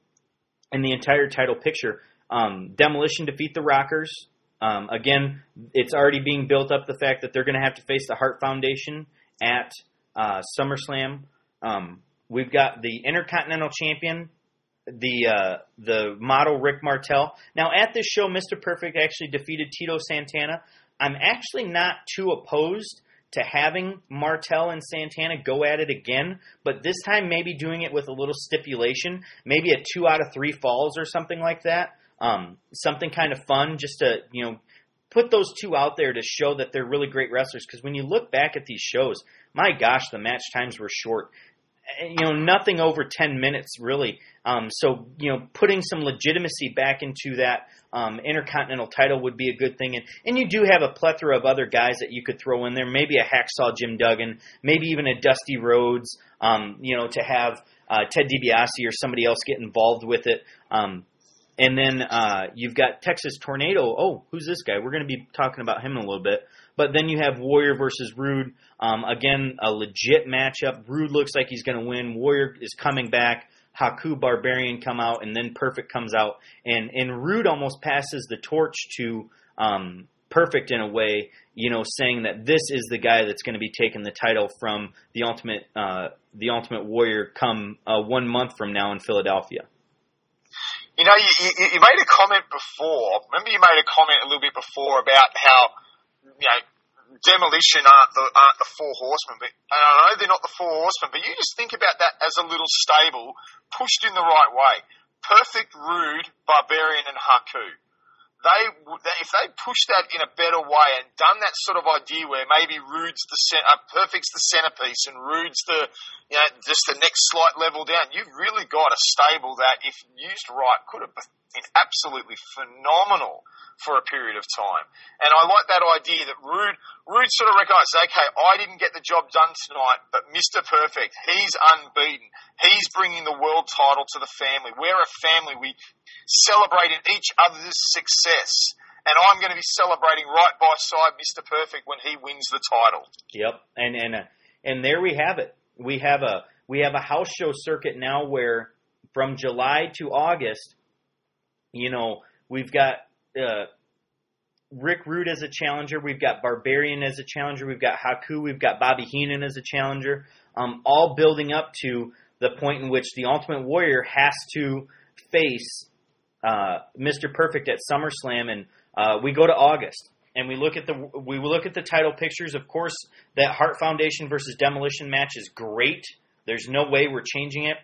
S1: and the entire title picture. Um, Demolition defeat the Rockers. Um, again, it's already being built up the fact that they're going to have to face the Hart Foundation at uh, SummerSlam. Um, we've got the Intercontinental Champion, the uh, the model Rick Martel. Now, at this show, Mr. Perfect actually defeated Tito Santana. I'm actually not too opposed to having Martel and Santana go at it again, but this time maybe doing it with a little stipulation, maybe a two out of three falls or something like that. Um, something kind of fun just to, you know, put those two out there to show that they're really great wrestlers. Because when you look back at these shows, my gosh, the match times were short. Eh, you know, nothing over 10 minutes really. Um, so, you know, putting some legitimacy back into that um, intercontinental title would be a good thing. And, and you do have a plethora of other guys that you could throw in there. Maybe a hacksaw Jim Duggan, maybe even a Dusty Rhodes, um, you know, to have uh, Ted DiBiase or somebody else get involved with it. Um, and then uh, you've got Texas Tornado. Oh, who's this guy? We're going to be talking about him in a little bit. But then you have Warrior versus Rude. Um, again, a legit matchup. Rude looks like he's going to win. Warrior is coming back. Haku Barbarian come out, and then Perfect comes out, and and Rude almost passes the torch to um, Perfect in a way, you know, saying that this is the guy that's going to be taking the title from the Ultimate uh, the Ultimate Warrior come uh, one month from now in Philadelphia.
S2: You know, you, you, you made a comment before. Remember, you made a comment a little bit before about how you know demolition aren't the aren't the four horsemen, but and I know they're not the four horsemen, but you just think about that as a little stable pushed in the right way. Perfect, rude, barbarian, and Haku. They, if they pushed that in a better way and done that sort of idea where maybe Rude's the cent- uh, perfect's the centerpiece and Rude's the you know just the next slight level down, you've really got a stable that, if used right, could have been absolutely phenomenal for a period of time. And I like that idea that Rude, Rude sort of recognizes, okay, I didn't get the job done tonight, but Mr. Perfect, he's unbeaten. He's bringing the world title to the family. We're a family. We celebrate each other's success. And I'm going to be celebrating right by side Mr. Perfect when he wins the title.
S1: Yep. And, and, uh, and there we have it. We have a, we have a house show circuit now where from July to August, you know, we've got uh, Rick Rude as a challenger. We've got Barbarian as a challenger. We've got Haku. We've got Bobby Heenan as a challenger. Um, all building up to the point in which the Ultimate Warrior has to face uh, Mr. Perfect at SummerSlam, and uh, we go to August and we look at the we look at the title pictures. Of course, that Hart Foundation versus Demolition match is great. There's no way we're changing it.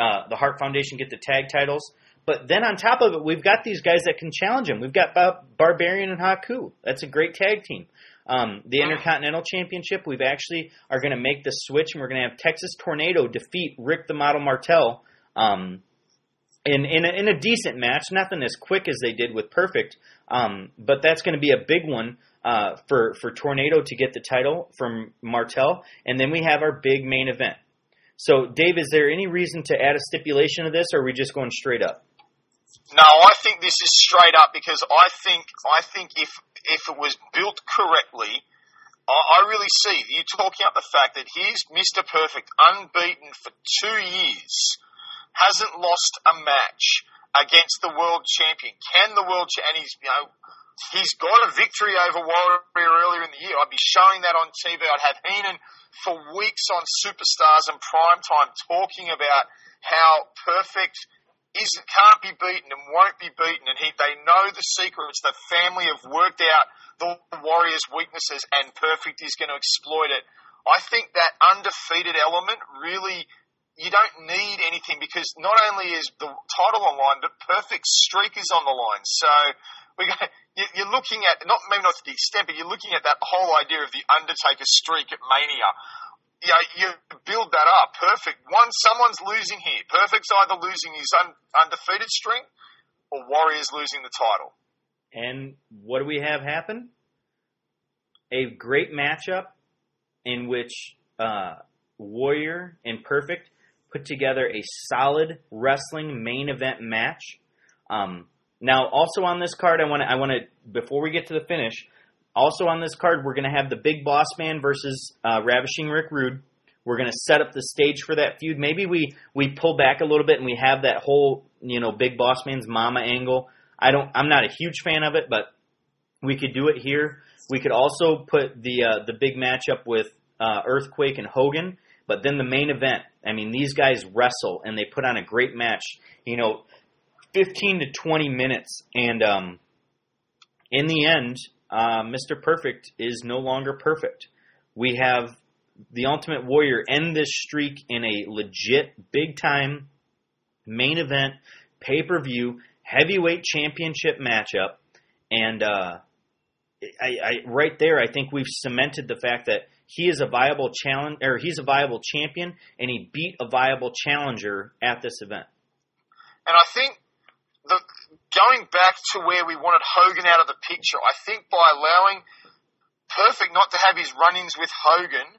S1: Uh, the Hart Foundation get the tag titles. But then on top of it, we've got these guys that can challenge him. We've got Barbarian and Haku. That's a great tag team. Um, the Intercontinental Championship, we've actually are going to make the switch, and we're going to have Texas Tornado defeat Rick the Model Martel um, in in a, in a decent match. Nothing as quick as they did with Perfect, um, but that's going to be a big one uh, for for Tornado to get the title from Martel, and then we have our big main event. So, Dave, is there any reason to add a stipulation to this, or are we just going straight up?
S2: No, I think this is straight up because I think I think if if it was built correctly, I, I really see you talking up the fact that he's Mr. Perfect, unbeaten for two years, hasn't lost a match against the world champion. Can the world cha- and he's you know he's got a victory over Warrior earlier in the year. I'd be showing that on TV. I'd have Heenan for weeks on Superstars and Primetime talking about how perfect is can't be beaten and won't be beaten, and he, they know the secrets. The family have worked out the Warriors' weaknesses, and Perfect is going to exploit it. I think that undefeated element really. You don't need anything because not only is the title on line, but perfect streak is on the line. So we got, you're looking at not maybe not to the extent, but you're looking at that whole idea of the Undertaker streak at Mania you know, you build that up. Perfect. One, someone's losing here. Perfect's either losing his un, undefeated string or Warriors losing the title.
S1: And what do we have happen? A great matchup in which uh, Warrior and Perfect put together a solid wrestling main event match. Um, now, also on this card, I want to, I want to, before we get to the finish, Also on this card, we're going to have the Big Boss Man versus uh, Ravishing Rick Rude. We're going to set up the stage for that feud. Maybe we we pull back a little bit and we have that whole you know Big Boss Man's mama angle. I don't. I'm not a huge fan of it, but we could do it here. We could also put the uh, the big matchup with uh, Earthquake and Hogan, but then the main event. I mean, these guys wrestle and they put on a great match. You know, 15 to 20 minutes, and um, in the end, uh, Mr. Perfect is no longer perfect. We have the Ultimate Warrior end this streak in a legit, big time main event, pay per view, heavyweight championship matchup. And uh, I, I, right there, I think we've cemented the fact that he is a viable challenge, or he's a viable champion, and he beat a viable challenger at this event.
S2: And I think the going back to where we wanted Hogan out of the picture, I think by allowing Perfect not to have his run-ins with Hogan,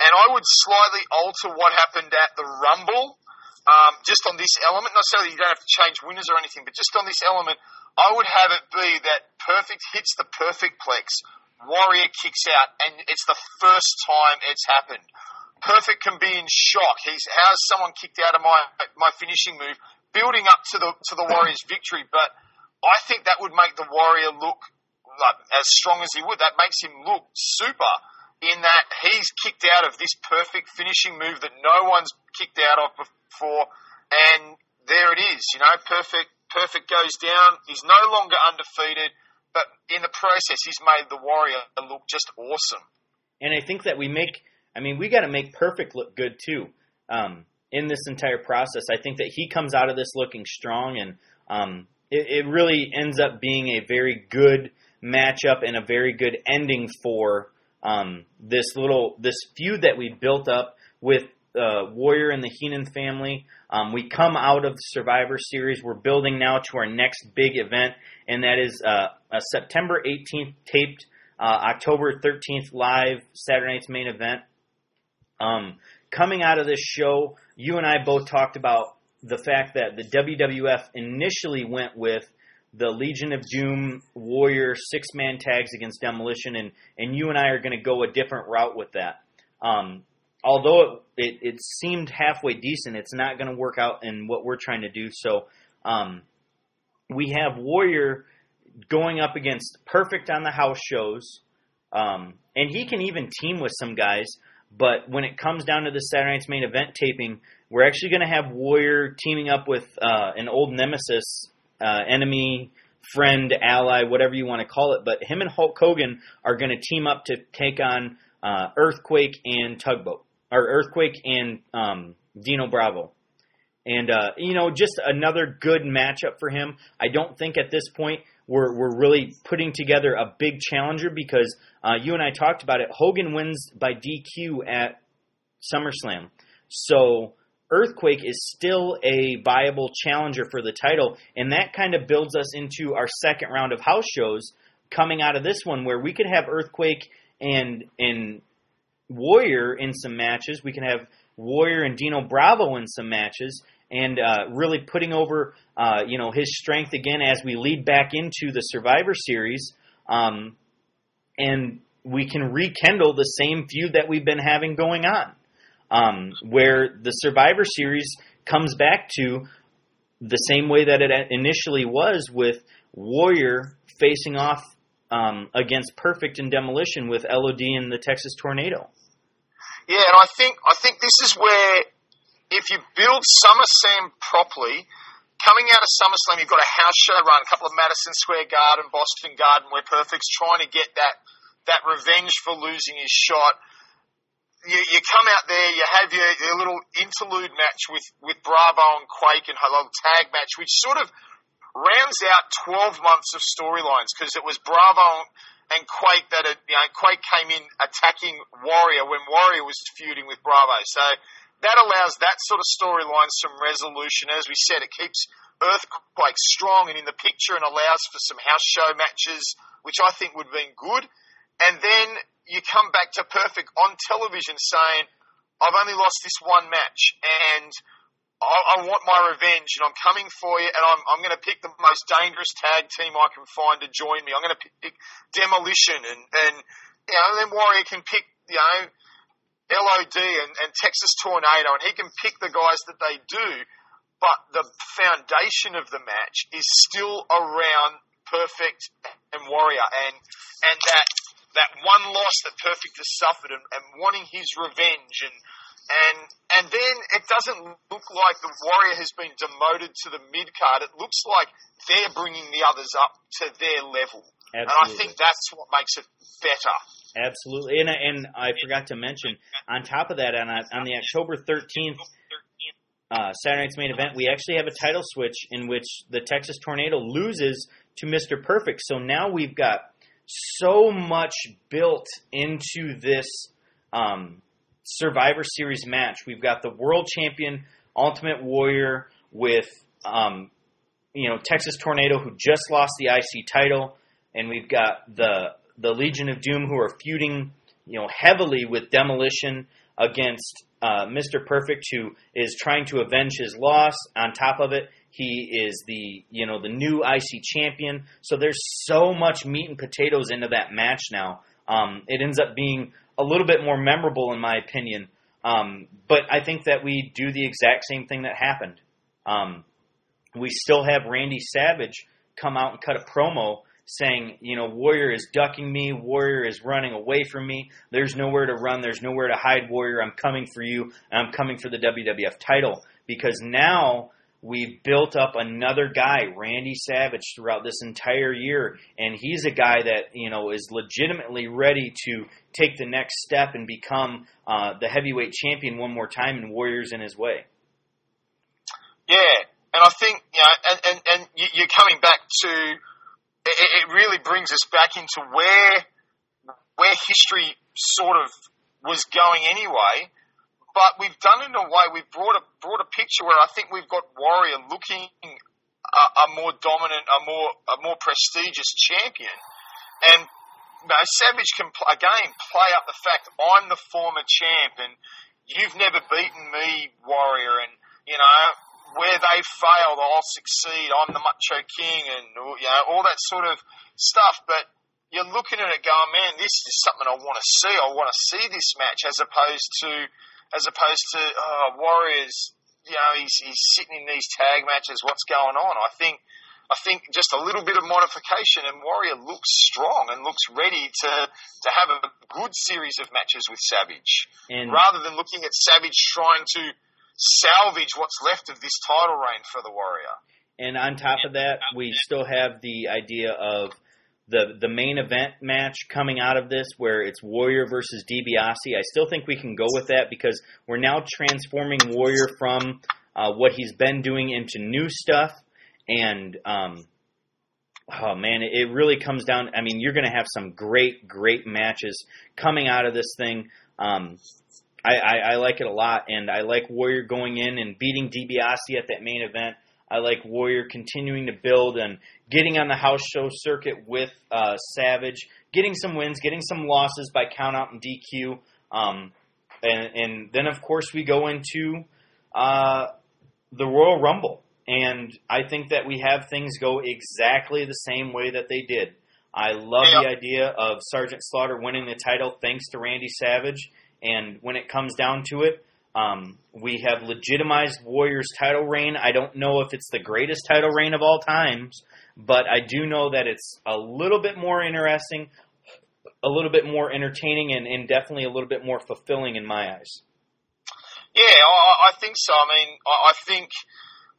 S2: and I would slightly alter what happened at the Rumble, um, just on this element. Not necessarily you don't have to change winners or anything, but just on this element, I would have it be that Perfect hits the Perfect Plex, Warrior kicks out, and it's the first time it's happened. Perfect can be in shock. He's how's someone kicked out of my my finishing move? Building up to the to the Warriors' victory. But I think that would make the Warrior look like, as strong as he would. That makes him look super in that he's kicked out of this perfect finishing move that no one's kicked out of before, and there it is. You know, perfect perfect goes down. He's no longer undefeated, but in the process, he's made the Warrior look just awesome.
S1: And I think that we make. I mean, we got to make perfect look good too. Um, in this entire process. I think that he comes out of this looking strong, and um, it, it really ends up being a very good matchup and a very good ending for um, this little this feud that we built up with uh, Warrior and the Heenan family. Um, we come out of the Survivor Series. We're building now to our next big event, and that is uh, a September 18th taped, uh, October 13th live Saturday night's main event. Um, coming out of this show, you and I both talked about the fact that the WWF initially went with the Legion of Doom Warrior six man tags against Demolition, and, and you and I are going to go a different route with that. Um, although it, it, it, seemed halfway decent, it's not going to work out in what we're trying to do. So um, we have Warrior going up against Perfect on the house shows, um, and he can even team with some guys. But when it comes down to the Saturday Night's main event taping, we're actually going to have Warrior teaming up with uh, an old nemesis, uh, enemy, friend, ally, whatever you want to call it. But him and Hulk Hogan are going to team up to take on uh, Earthquake and Tugboat, or Earthquake and um, Dino Bravo. And uh, you know, just another good matchup for him. I don't think at this point we're we're really putting together a big challenger because uh, you and I talked about it. Hogan wins by DQ at SummerSlam, so Earthquake is still a viable challenger for the title, and that kind of builds us into our second round of house shows coming out of this one, where we could have Earthquake and and Warrior in some matches. We can have Warrior and Dino Bravo in some matches, and uh, really putting over uh, you know his strength again as we lead back into the Survivor Series, um, and we can rekindle the same feud that we've been having going on, um, where the Survivor Series comes back to the same way that it initially was with Warrior facing off um, against Perfect and Demolition with LOD and the Texas Tornado.
S2: Yeah, and I think I think this is where if you build SummerSlam properly, coming out of SummerSlam, you've got a house show run, a couple of Madison Square Garden, Boston Garden, where Perfect's trying to get that that revenge for losing his shot. You, you come out there, you have your, your little interlude match with, with Bravo and Quake and a little tag match, which sort of rounds out 12 months of storylines because it was Bravo and Quake that, had, you know, Quake came in attacking Warrior when Warrior was feuding with Bravo. So that allows that sort of storyline some resolution. As we said, it keeps Earthquake strong and in the picture and allows for some house show matches, which I think would have been good. And then you come back to Perfect on television saying, I've only lost this one match and I, I want my revenge, and I'm coming for you, and I'm, I'm going to pick the most dangerous tag team I can find to join me. I'm going to pick Demolition, and, and you know, then Warrior can pick, you know, LOD and, and Texas Tornado, and he can pick the guys that they do. But the foundation of the match is still around Perfect and Warrior, and and that that one loss that Perfect has suffered, and, and wanting his revenge, and and and then it doesn't look like the Warrior has been demoted to the mid card. It looks like they're bringing the others up to their level, Absolutely. and I think that's what makes it better.
S1: Absolutely, and and I forgot to mention on top of that on on the October thirteenth. Uh, Saturday night's main event, we actually have a title switch in which the Texas Tornado loses to Mr. Perfect. So now we've got so much built into this um, Survivor Series match. We've got the world champion Ultimate Warrior with um, you know Texas Tornado who just lost the IC title, and we've got the the Legion of Doom who are feuding you know heavily with Demolition against uh, Mr. Perfect who is trying to avenge his loss. On top of it, he is the you know the new IC champion. So there's so much meat and potatoes into that match now. Um, it ends up being a little bit more memorable in my opinion. Um, but I think that we do the exact same thing that happened. Um, we still have Randy Savage come out and cut a promo saying, you know, Warrior is ducking me, Warrior is running away from me. There's nowhere to run, there's nowhere to hide, Warrior. I'm coming for you, I'm coming for the WWF title because now we've built up another guy, Randy Savage, throughout this entire year, and he's a guy that you know is legitimately ready to take the next step and become uh, the heavyweight champion one more time, and Warriors in his way.
S2: Yeah, and I think you know, and and, and you're coming back to it, it really brings us back into where where history sort of was going anyway. But we've done it in a way we've brought a brought a picture where I think we've got Warrior looking a, a more dominant, a more a more prestigious champion, and you know, Savage can again play up the fact I'm the former champ and you've never beaten me, Warrior, and you know where they failed, I'll succeed. I'm the Macho King, and you know all that sort of stuff, but you're looking at it going, man, this is something I want to see. I want to see this match as opposed to as opposed to oh, Warriors. You know, he's, he's sitting in these tag matches. What's going on? I think I think just a little bit of modification, and Warrior looks strong and looks ready to to have a good series of matches with Savage, and rather than looking at Savage trying to salvage what's left of this title reign for the Warrior.
S1: And on top of that, we still have the idea of the the main event match coming out of this, where it's Warrior versus DiBiase. I still think we can go with that because we're now transforming Warrior from uh, what he's been doing into new stuff, and um, oh man, it, really comes down. I mean, you're going to have some great, great matches coming out of this thing. Um, I, I, I like it a lot, and I like Warrior going in and beating DiBiase at that main event. I like Warrior continuing to build and getting on the house show circuit with uh, Savage, getting some wins, getting some losses by count out and DQ. Um, and, and, then, of course, we go into uh, the Royal Rumble. And I think that we have things go exactly the same way that they did. I love the idea of Sergeant Slaughter winning the title thanks to Randy Savage. And when it comes down to it, um, we have legitimized Warriors title reign. I don't know if it's the greatest title reign of all times, but I do know that it's a little bit more interesting, a little bit more entertaining, and, and definitely a little bit more fulfilling in my eyes.
S2: Yeah, I, I think so. I mean, I, I think.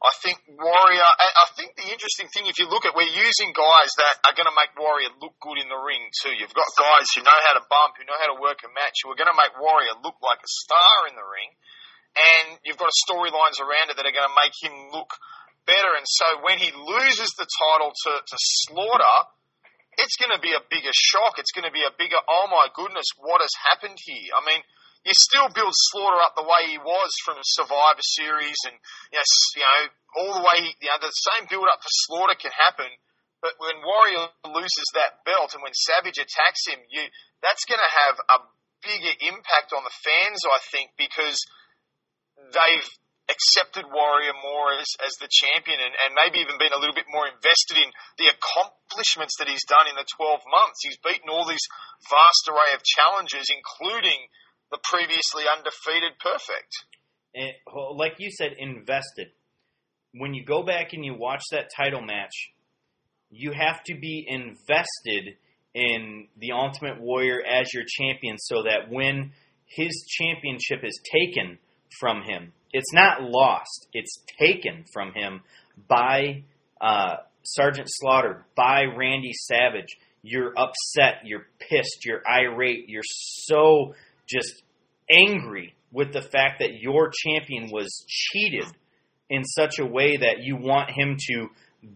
S2: I think Warrior. I think the interesting thing, if you look at, we're using guys that are going to make Warrior look good in the ring too. You've got guys who know how to bump, who know how to work a match, who are going to make Warrior look like a star in the ring, and you've got storylines around it that are going to make him look better. And so when he loses the title to, to Slaughter, it's going to be a bigger shock. It's going to be a bigger, oh my goodness, what has happened here? I mean, you still build Slaughter up the way he was from Survivor Series, and yes, you know, all the way, you know, the same build up for Slaughter can happen. But when Warrior loses that belt and when Savage attacks him, you that's going to have a bigger impact on the fans, I think, because they've accepted Warrior more as, as the champion and, and maybe even been a little bit more invested in the accomplishments that he's done in the 12 months. He's beaten all these vast array of challenges, including the previously undefeated Perfect.
S1: And, like you said, invested. When you go back and you watch that title match, you have to be invested in the Ultimate Warrior as your champion so that when his championship is taken from him, it's not lost. It's taken from him by uh, Sergeant Slaughter, by Randy Savage. You're upset. You're pissed. You're irate. You're so just angry with the fact that your champion was cheated in such a way that you want him to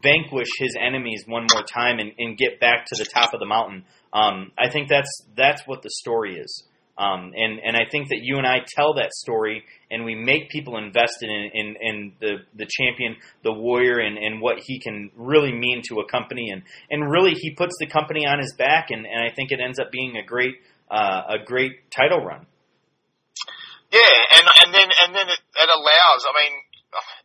S1: vanquish his enemies one more time and, and get back to the top of the mountain. Um, I think that's that's what the story is. Um, and and I think that you and I tell that story, and we make people invested in in, in the the champion, the warrior, and, and what he can really mean to a company, and and really he puts the company on his back, and, and I think it ends up being a great uh, a great title run.
S2: Yeah, and and then and then it, it allows. I mean,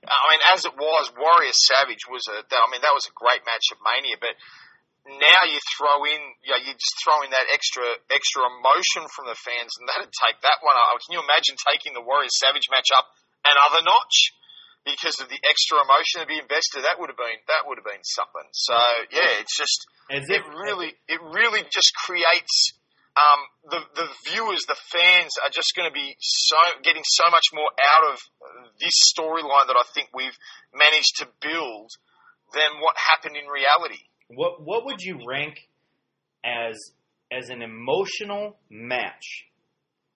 S2: I mean, as it was, Warrior Savage was a. I mean, that was a great match at Mania, but now you throw in, you, know, you just throw in that extra extra emotion from the fans, and that'd take that one up. Can you imagine taking the Warrior Savage match up another notch because of the extra emotion to be invested? That would have been that would have been something. So yeah, it's just As it really it really just creates. Um, the the viewers, the fans are just going to be so getting so much more out of this storyline that I think we've managed to build than what happened in reality.
S1: What what would you rank as as an emotional match?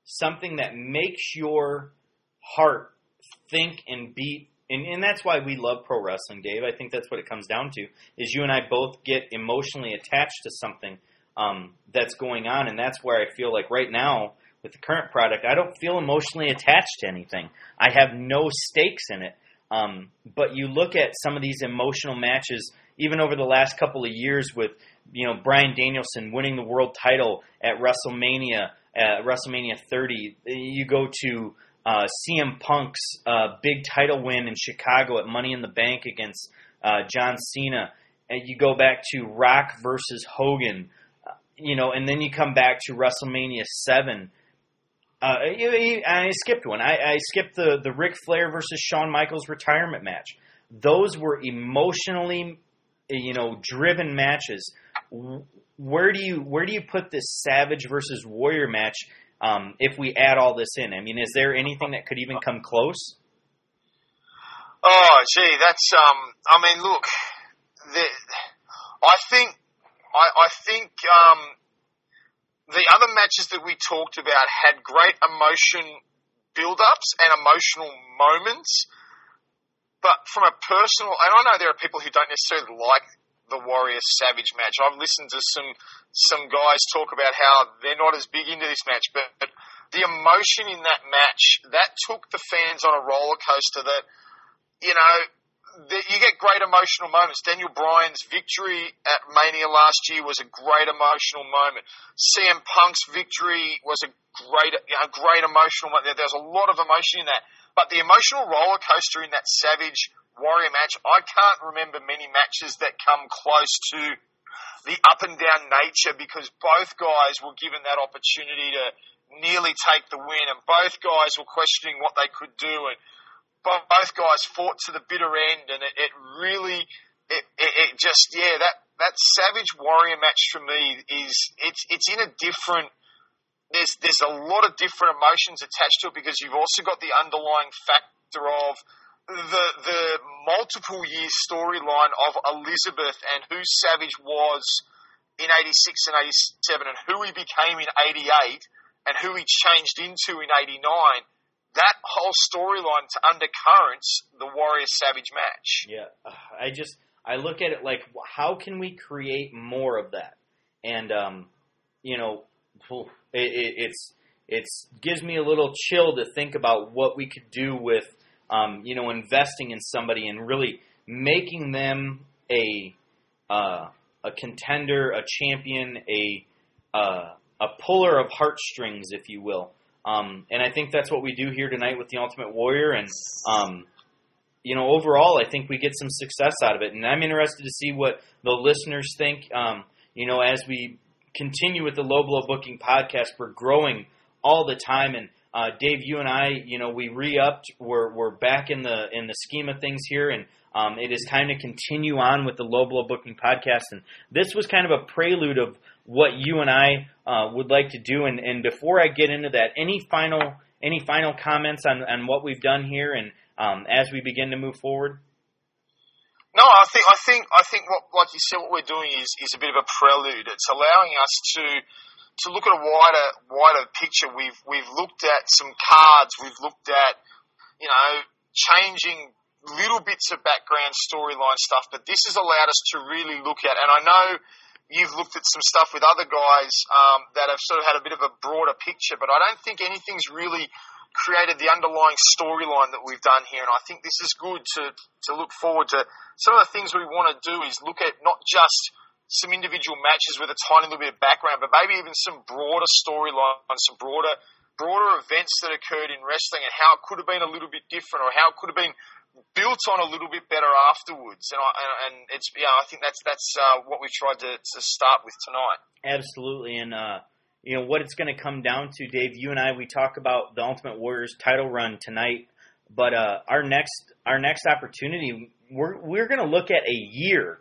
S1: Something that makes your heart think and beat and, and that's why we love pro wrestling, Dave. I think that's what it comes down to. Is you and I both get emotionally attached to something um, that's going on, and that's where I feel like right now with the current product, I don't feel emotionally attached to anything. I have no stakes in it. Um, but you look at some of these emotional matches even over the last couple of years with you know Bryan Danielson winning the world title at WrestleMania at WrestleMania 30. You go to uh, CM Punk's uh, big title win in Chicago at Money in the Bank against uh, John Cena, and you go back to Rock versus Hogan, you know, and then you come back to WrestleMania 7. Uh, I skipped one. I, I skipped the the Ric Flair versus Shawn Michaels retirement match. Those were emotionally you know driven matches. Where do you where do you put this Savage versus Warrior match um, if we add all this in? I mean, is there anything that could even come close?
S2: Oh, gee, that's um. I mean, look, the, I think I, I think um, the other matches that we talked about had great emotion build-ups and emotional moments but from a personal, and I know there are people who don't necessarily like the Warrior Savage match. I've listened to some some guys talk about how they're not as big into this match, but, but the emotion in that match that took the fans on a roller coaster. That you know, the, you get great emotional moments. Daniel Bryan's victory at Mania last year was a great emotional moment. CM Punk's victory was a great, know, great emotional moment. There's a lot of emotion in that. But the emotional roller coaster in that Savage Warrior match, I can't remember many matches that come close to the up and down nature because both guys were given that opportunity to nearly take the win and both guys were questioning what they could do and both guys fought to the bitter end and it, it really it, it, it just yeah that that savage warrior match for me is it's it's in a different there's there's a lot of different emotions attached to it because you've also got the underlying factor of the the multiple year storyline of Elizabeth and who Savage was in 86 and 87 and who he became in 88 and who he changed into in 89 that whole storyline to undercurrents the Warrior Savage match.
S1: Yeah, I just I look at it like how can we create more of that? And um, you know, it, it, it's it's gives me a little chill to think about what we could do with um, you know investing in somebody and really making them a uh, a contender, a champion, a uh, a puller of heartstrings, if you will. Um, and I think that's what we do here tonight with the Ultimate Warrior. And um, you know, overall, I think we get some success out of it. And I'm interested to see what the listeners think. Um, you know, as we continue with the Low Blow Booking podcast, we're growing all the time. And uh, Dave, you and I, you know, we re-upped. We're we're back in the in the scheme of things here, and um, it is time to continue on with the Low Blow Booking podcast. And this was kind of a prelude of what you and I uh, would like to do. And, and before I get into that, any final any final comments on, on what we've done here and um, as we begin to move forward?
S2: No, I think I think I think what like you said, what we're doing is is a bit of a prelude. It's allowing us to to look at a wider wider picture. We've we've looked at some cards. We've looked at you know changing little bits of background storyline stuff, but this has allowed us to really look at. And I know you've looked at some stuff with other guys um, that have sort of had a bit of a broader picture, but I don't think anything's really created the underlying storyline that we've done here. And I think this is good to to look forward to. Some of the things we want to do is look at not just some individual matches with a tiny little bit of background, but maybe even some broader storylines, some broader broader events that occurred in wrestling and how it could have been a little bit different or how it could have been built on a little bit better afterwards. And, I, and it's yeah, I think that's that's uh, what we've tried to, to start with tonight.
S1: Absolutely, and uh, you know what it's going to come down to, Dave. You and I we talk about the Ultimate Warriors title run tonight, but uh, our next our next opportunity we're we're going to look at a year,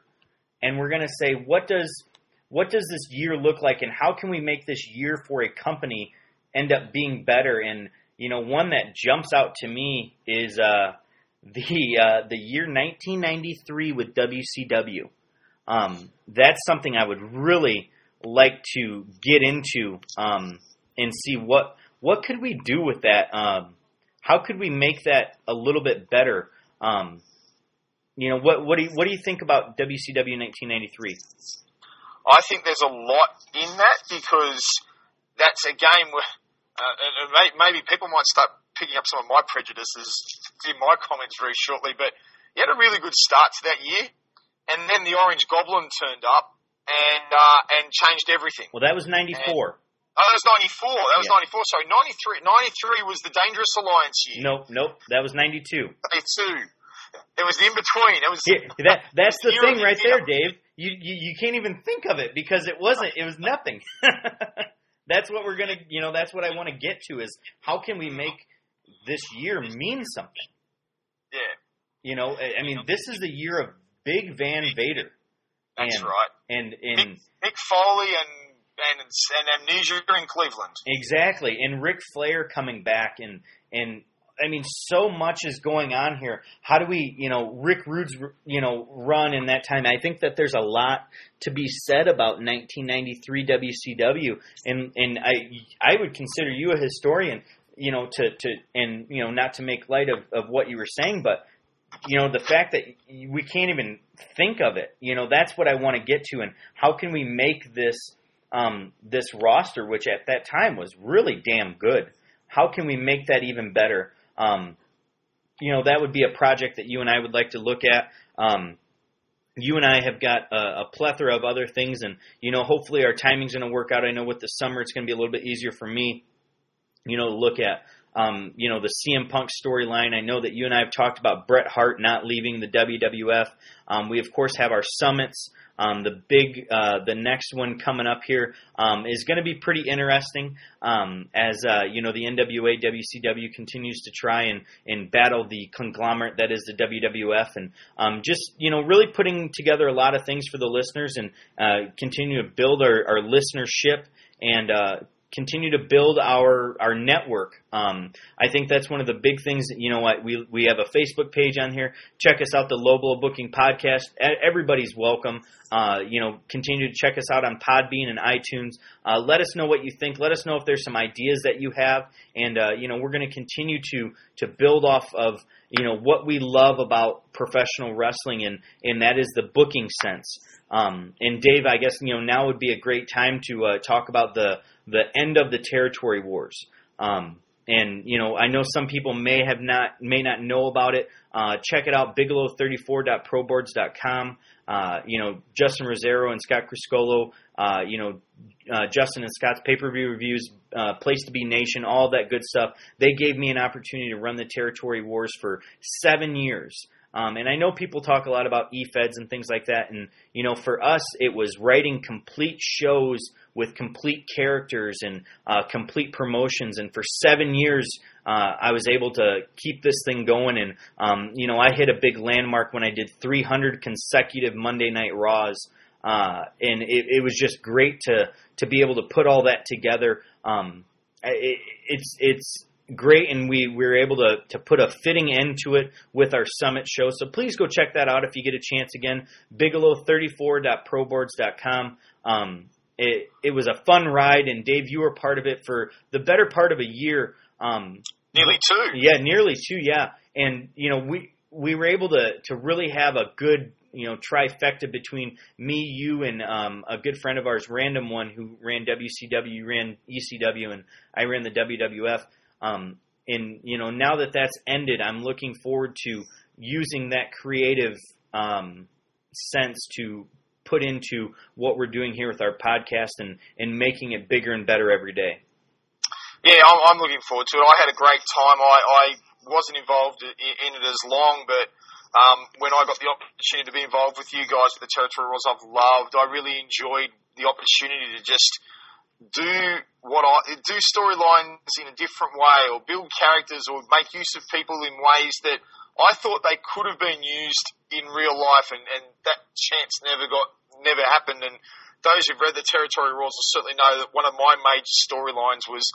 S1: and we're going to say what does what does this year look like, and how can we make this year for a company end up being better? And you know, one that jumps out to me is uh, the uh, the year 1993 with WCW. Um, that's something I would really like to get into um, and see what what could we do with that. Um, how could we make that a little bit better? Um, you know, what what do you, what do you think about WCW 1993?
S2: I think there's a lot in that because that's a game where uh, maybe people might start picking up some of my prejudices in my comments very shortly, but he had a really good start to that year, and then the Orange Goblin turned up and uh, and changed everything.
S1: Well, that was '94.
S2: Oh, that was 94. That was yeah. 94. Sorry, 93. 93 was the Dangerous Alliance year.
S1: Nope, nope. That was 92.
S2: 92. It was the in between. It was
S1: that. That's the thing right there, Dave. You, you you can't even think of it because it wasn't. It was nothing. that's what we're gonna. You know, that's what I want to get to is how can we make this year means something?
S2: Yeah.
S1: You know, I mean, this is the year of Big Van Vader.
S2: That's
S1: and,
S2: right.
S1: And and
S2: Mick, Mick Foley and and and Amnesia in Cleveland.
S1: Exactly, and Ric Flair coming back, and and I mean, so much is going on here. How do we, you know, Rick Rude's, you know, run in that time? I think that there's a lot to be said about 1993 WCW, and and I I would consider you a historian, you know, to to and you know, not to make light of of what you were saying, but you know, the fact that we can't even think of it, you know, that's what I want to get to, and how can we make this um, this roster, which at that time was really damn good, how can we make that even better? Um, you know, that would be a project that you and I would like to look at. Um, you and I have got a, a, plethora of other things, and you know, hopefully our timing's going to work out. I know with the summer, it's going to be a little bit easier for me, you know, look at um, you know, the CM Punk storyline. I know that you and I have talked about Bret Hart not leaving the WWF. Um, we of course have our summits. Um, the big, uh, the next one coming up here um, is going to be pretty interesting um, as uh, you know the NWA WCW continues to try and, and battle the conglomerate that is the WWF, and um, just you know really putting together a lot of things for the listeners and uh, continue to build our, our listenership and uh, continue to build our our network. Um, I think that's one of the big things. That, you know what? We we have a Facebook page on here. Check us out, the Low Booking Podcast. Everybody's welcome. Uh, you know, continue to check us out on Podbean and iTunes. Uh, let us know what you think. Let us know if there's some ideas that you have, and uh, you know, we're going to continue to to build off of you know what we love about professional wrestling, and and that is the booking sense. Um, and Dave, I guess you know now would be a great time to uh, talk about the the end of the territory wars. Um, and you know, I know some people may have not may not know about it. Uh, check it out, Bigelow34.proboards.com. Uh, you know, Justin Rozzero and Scott Criscuolo, uh, you know, uh, Justin and Scott's pay per view reviews, uh, Place to Be Nation, all that good stuff. They gave me an opportunity to run the Territory Wars for seven years. Um, and I know people talk a lot about e-feds and things like that. And, you know, for us, it was writing complete shows with complete characters and uh, complete promotions. And for seven years, uh, I was able to keep this thing going. And, um, you know, I hit a big landmark when I did 300 consecutive Monday Night Raws. Uh, and it, it was just great to, to be able to put all that together. Um, it, it's, it's, great, and we, we were able to, to put a fitting end to it with our summit show. So please go check that out if you get a chance again. Bigelow34.proboards.com. Um, it, it was a fun ride, and Dave, you were part of it for the better part of a year. Um,
S2: nearly two.
S1: Yeah, nearly two. Yeah, and you know we we were able to to really have a good you know trifecta between me, you, and um, a good friend of ours, Random One, who ran WCW, ran ECW, and I ran the WWF. Um, and you know, now that that's ended, I'm looking forward to using that creative um, sense to put into what we're doing here with our podcast and and making it bigger and better every day.
S2: Yeah, I'm, I'm looking forward to it. I had a great time. I, I wasn't involved in it as long, but um, when I got the opportunity to be involved with you guys with the Territory Wars, I've loved. I really enjoyed the opportunity to just do what I do storylines in a different way, or build characters, or make use of people in ways that I thought they could have been used in real life, and, and that chance never got never happened. And those who've read the Territory Rules will certainly know that one of my major storylines was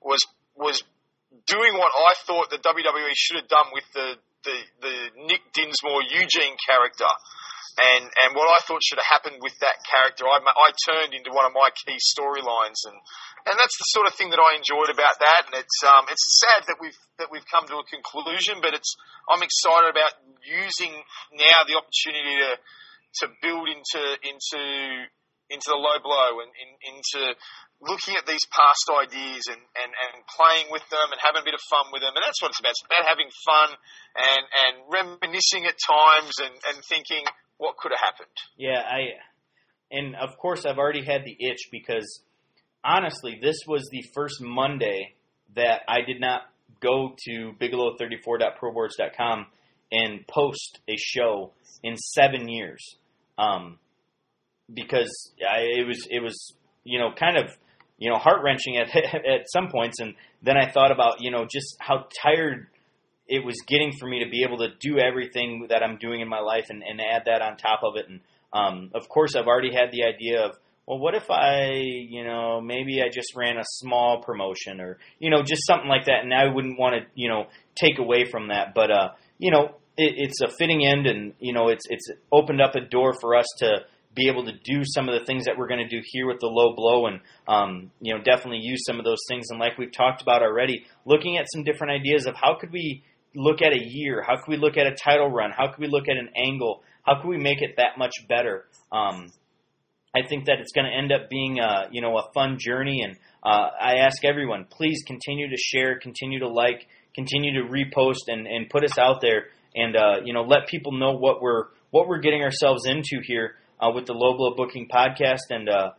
S2: was was doing what I thought the WWE should have done with the the, the Nick Dinsmore Eugene character and and what I thought should have happened with that character, I, I turned into one of my key storylines, and and that's the sort of thing that I enjoyed about that. And it's um it's sad that we've that we've come to a conclusion, but it's I'm excited about using now the opportunity to to build into into into the low blow and in, into looking at these past ideas and, and, and playing with them and having a bit of fun with them. And that's what it's about. It's about having fun and, and reminiscing at times and, and thinking, what could have happened.
S1: Yeah, I and of course I've already had the itch because honestly, this was the first Monday that I did not go to bigelow34.proboards.com and post a show in seven years. Um, because I, it was it was you know kind of you know heart wrenching at at some points, and then I thought about you know just how tired it was getting for me to be able to do everything that I'm doing in my life and, and add that on top of it. And um, of course, I've already had the idea of, well, what if I, you know, maybe I just ran a small promotion or, you know, just something like that. And I wouldn't want to, you know, take away from that. But, uh, you know, it, it's a fitting end and, you know, it's, it's opened up a door for us to, be able to do some of the things that we're going to do here with the low blow and um, you know definitely use some of those things and like we've talked about already looking at some different ideas of how could we look at a year? How could we look at a title run? How could we look at an angle? How could we make it that much better? Um, I think that it's going to end up being a you know a fun journey, and uh, I ask everyone, please continue to share, continue to like, continue to repost, and, and put us out there, and uh, you know let people know what we're what we're getting ourselves into here uh, with the Low Blow Booking Podcast, and uh,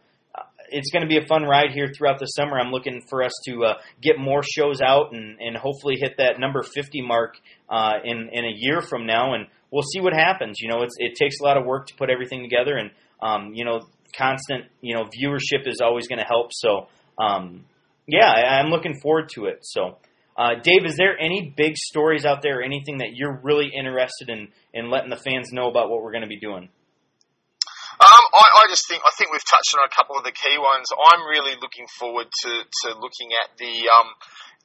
S1: it's going to be a fun ride here throughout the summer. I'm looking for us to uh, get more shows out and, and hopefully hit that number 50 mark uh, in in a year from now, and we'll see what happens. You know, it takes a lot of work to put everything together, and um, you know, constant you know viewership is always going to help. So, um, yeah, I, I'm looking forward to it. So. Uh, Dave, is there any big stories out there or anything that you're really interested in in letting the fans know about what we're going to be doing?
S2: Um, I, I, just think I think we've touched on a couple of the key ones. I'm really looking forward to, to looking at the um,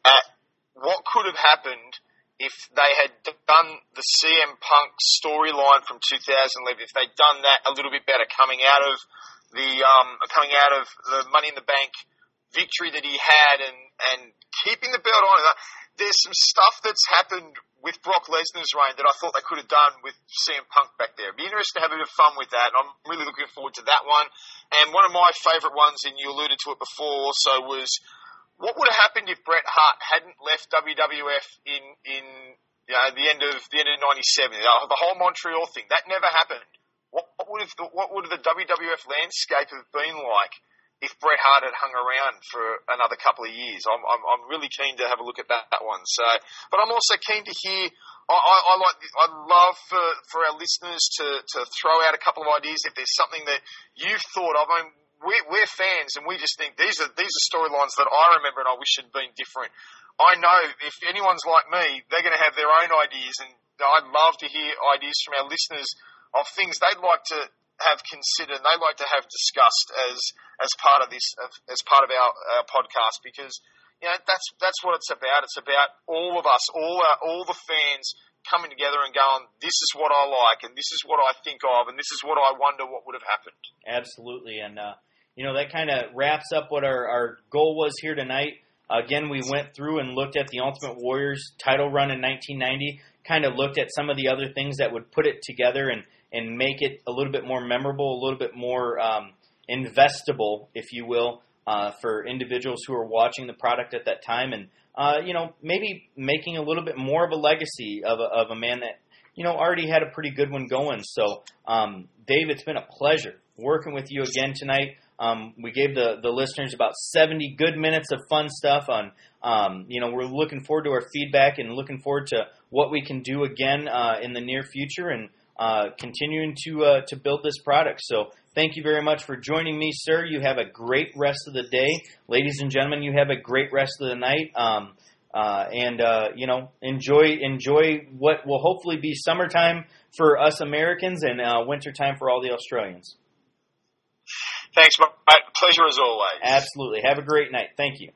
S2: at what could have happened if they had done the CM Punk storyline from 2011. If they'd done that a little bit better, coming out of the um, coming out of the Money in the Bank victory that he had, and and keeping the belt on. There's some stuff that's happened with Brock Lesnar's reign that I thought they could have done with CM Punk back there. It'd be interesting to have a bit of fun with that, I'm really looking forward to that one. And one of my favourite ones, and you alluded to it before also, was what would have happened if Bret Hart hadn't left WWF in in you know, the end of the end of '97? The whole Montreal thing that never happened. What, what would have the, what would the WWF landscape have been like if Bret Hart had hung around for another couple of years. I'm, I'm, I'm really keen to have a look at that, that one. So, but I'm also keen to hear. I, I, I like. I'd love for, for our listeners to, to throw out a couple of ideas if there's something that you've thought of. I mean, we're, we're fans and we just think these are these are storylines that I remember and I wish had been different. I know if anyone's like me, they're going to have their own ideas, and I'd love to hear ideas from our listeners of things they'd like to have considered, and they'd like to have discussed as as part of this as part of our, our podcast because you know that's that's what it's about. It's about all of us, all our, all the fans coming together and going, this is what I like, and this is what I think of, and this is what I wonder what would have happened.
S1: Absolutely, and uh, you know that kind of wraps up what our, our goal was here tonight. Again, we went through and looked at the Ultimate Warriors title run in 1990. Kind of looked at some of the other things that would put it together and and make it a little bit more memorable, a little bit more um, investable, if you will, uh, for individuals who are watching the product at that time, and uh, you know maybe making a little bit more of a legacy of a, of a man that you know already had a pretty good one going. So, um, Dave, it's been a pleasure working with you again tonight. Um, we gave the, the listeners about 70 good minutes of fun stuff on, um, you know, we're looking forward to our feedback and looking forward to what we can do again uh, in the near future and uh, continuing to uh, to build this product. So thank you very much for joining me, sir. You have a great rest of the day, ladies and gentlemen. You have a great rest of the night, um, uh, and uh, you know enjoy enjoy what will hopefully be summertime for us Americans and uh, wintertime for all the Australians.
S2: Thanks, my Pleasure as always.
S1: Absolutely. Have a great night. Thank you.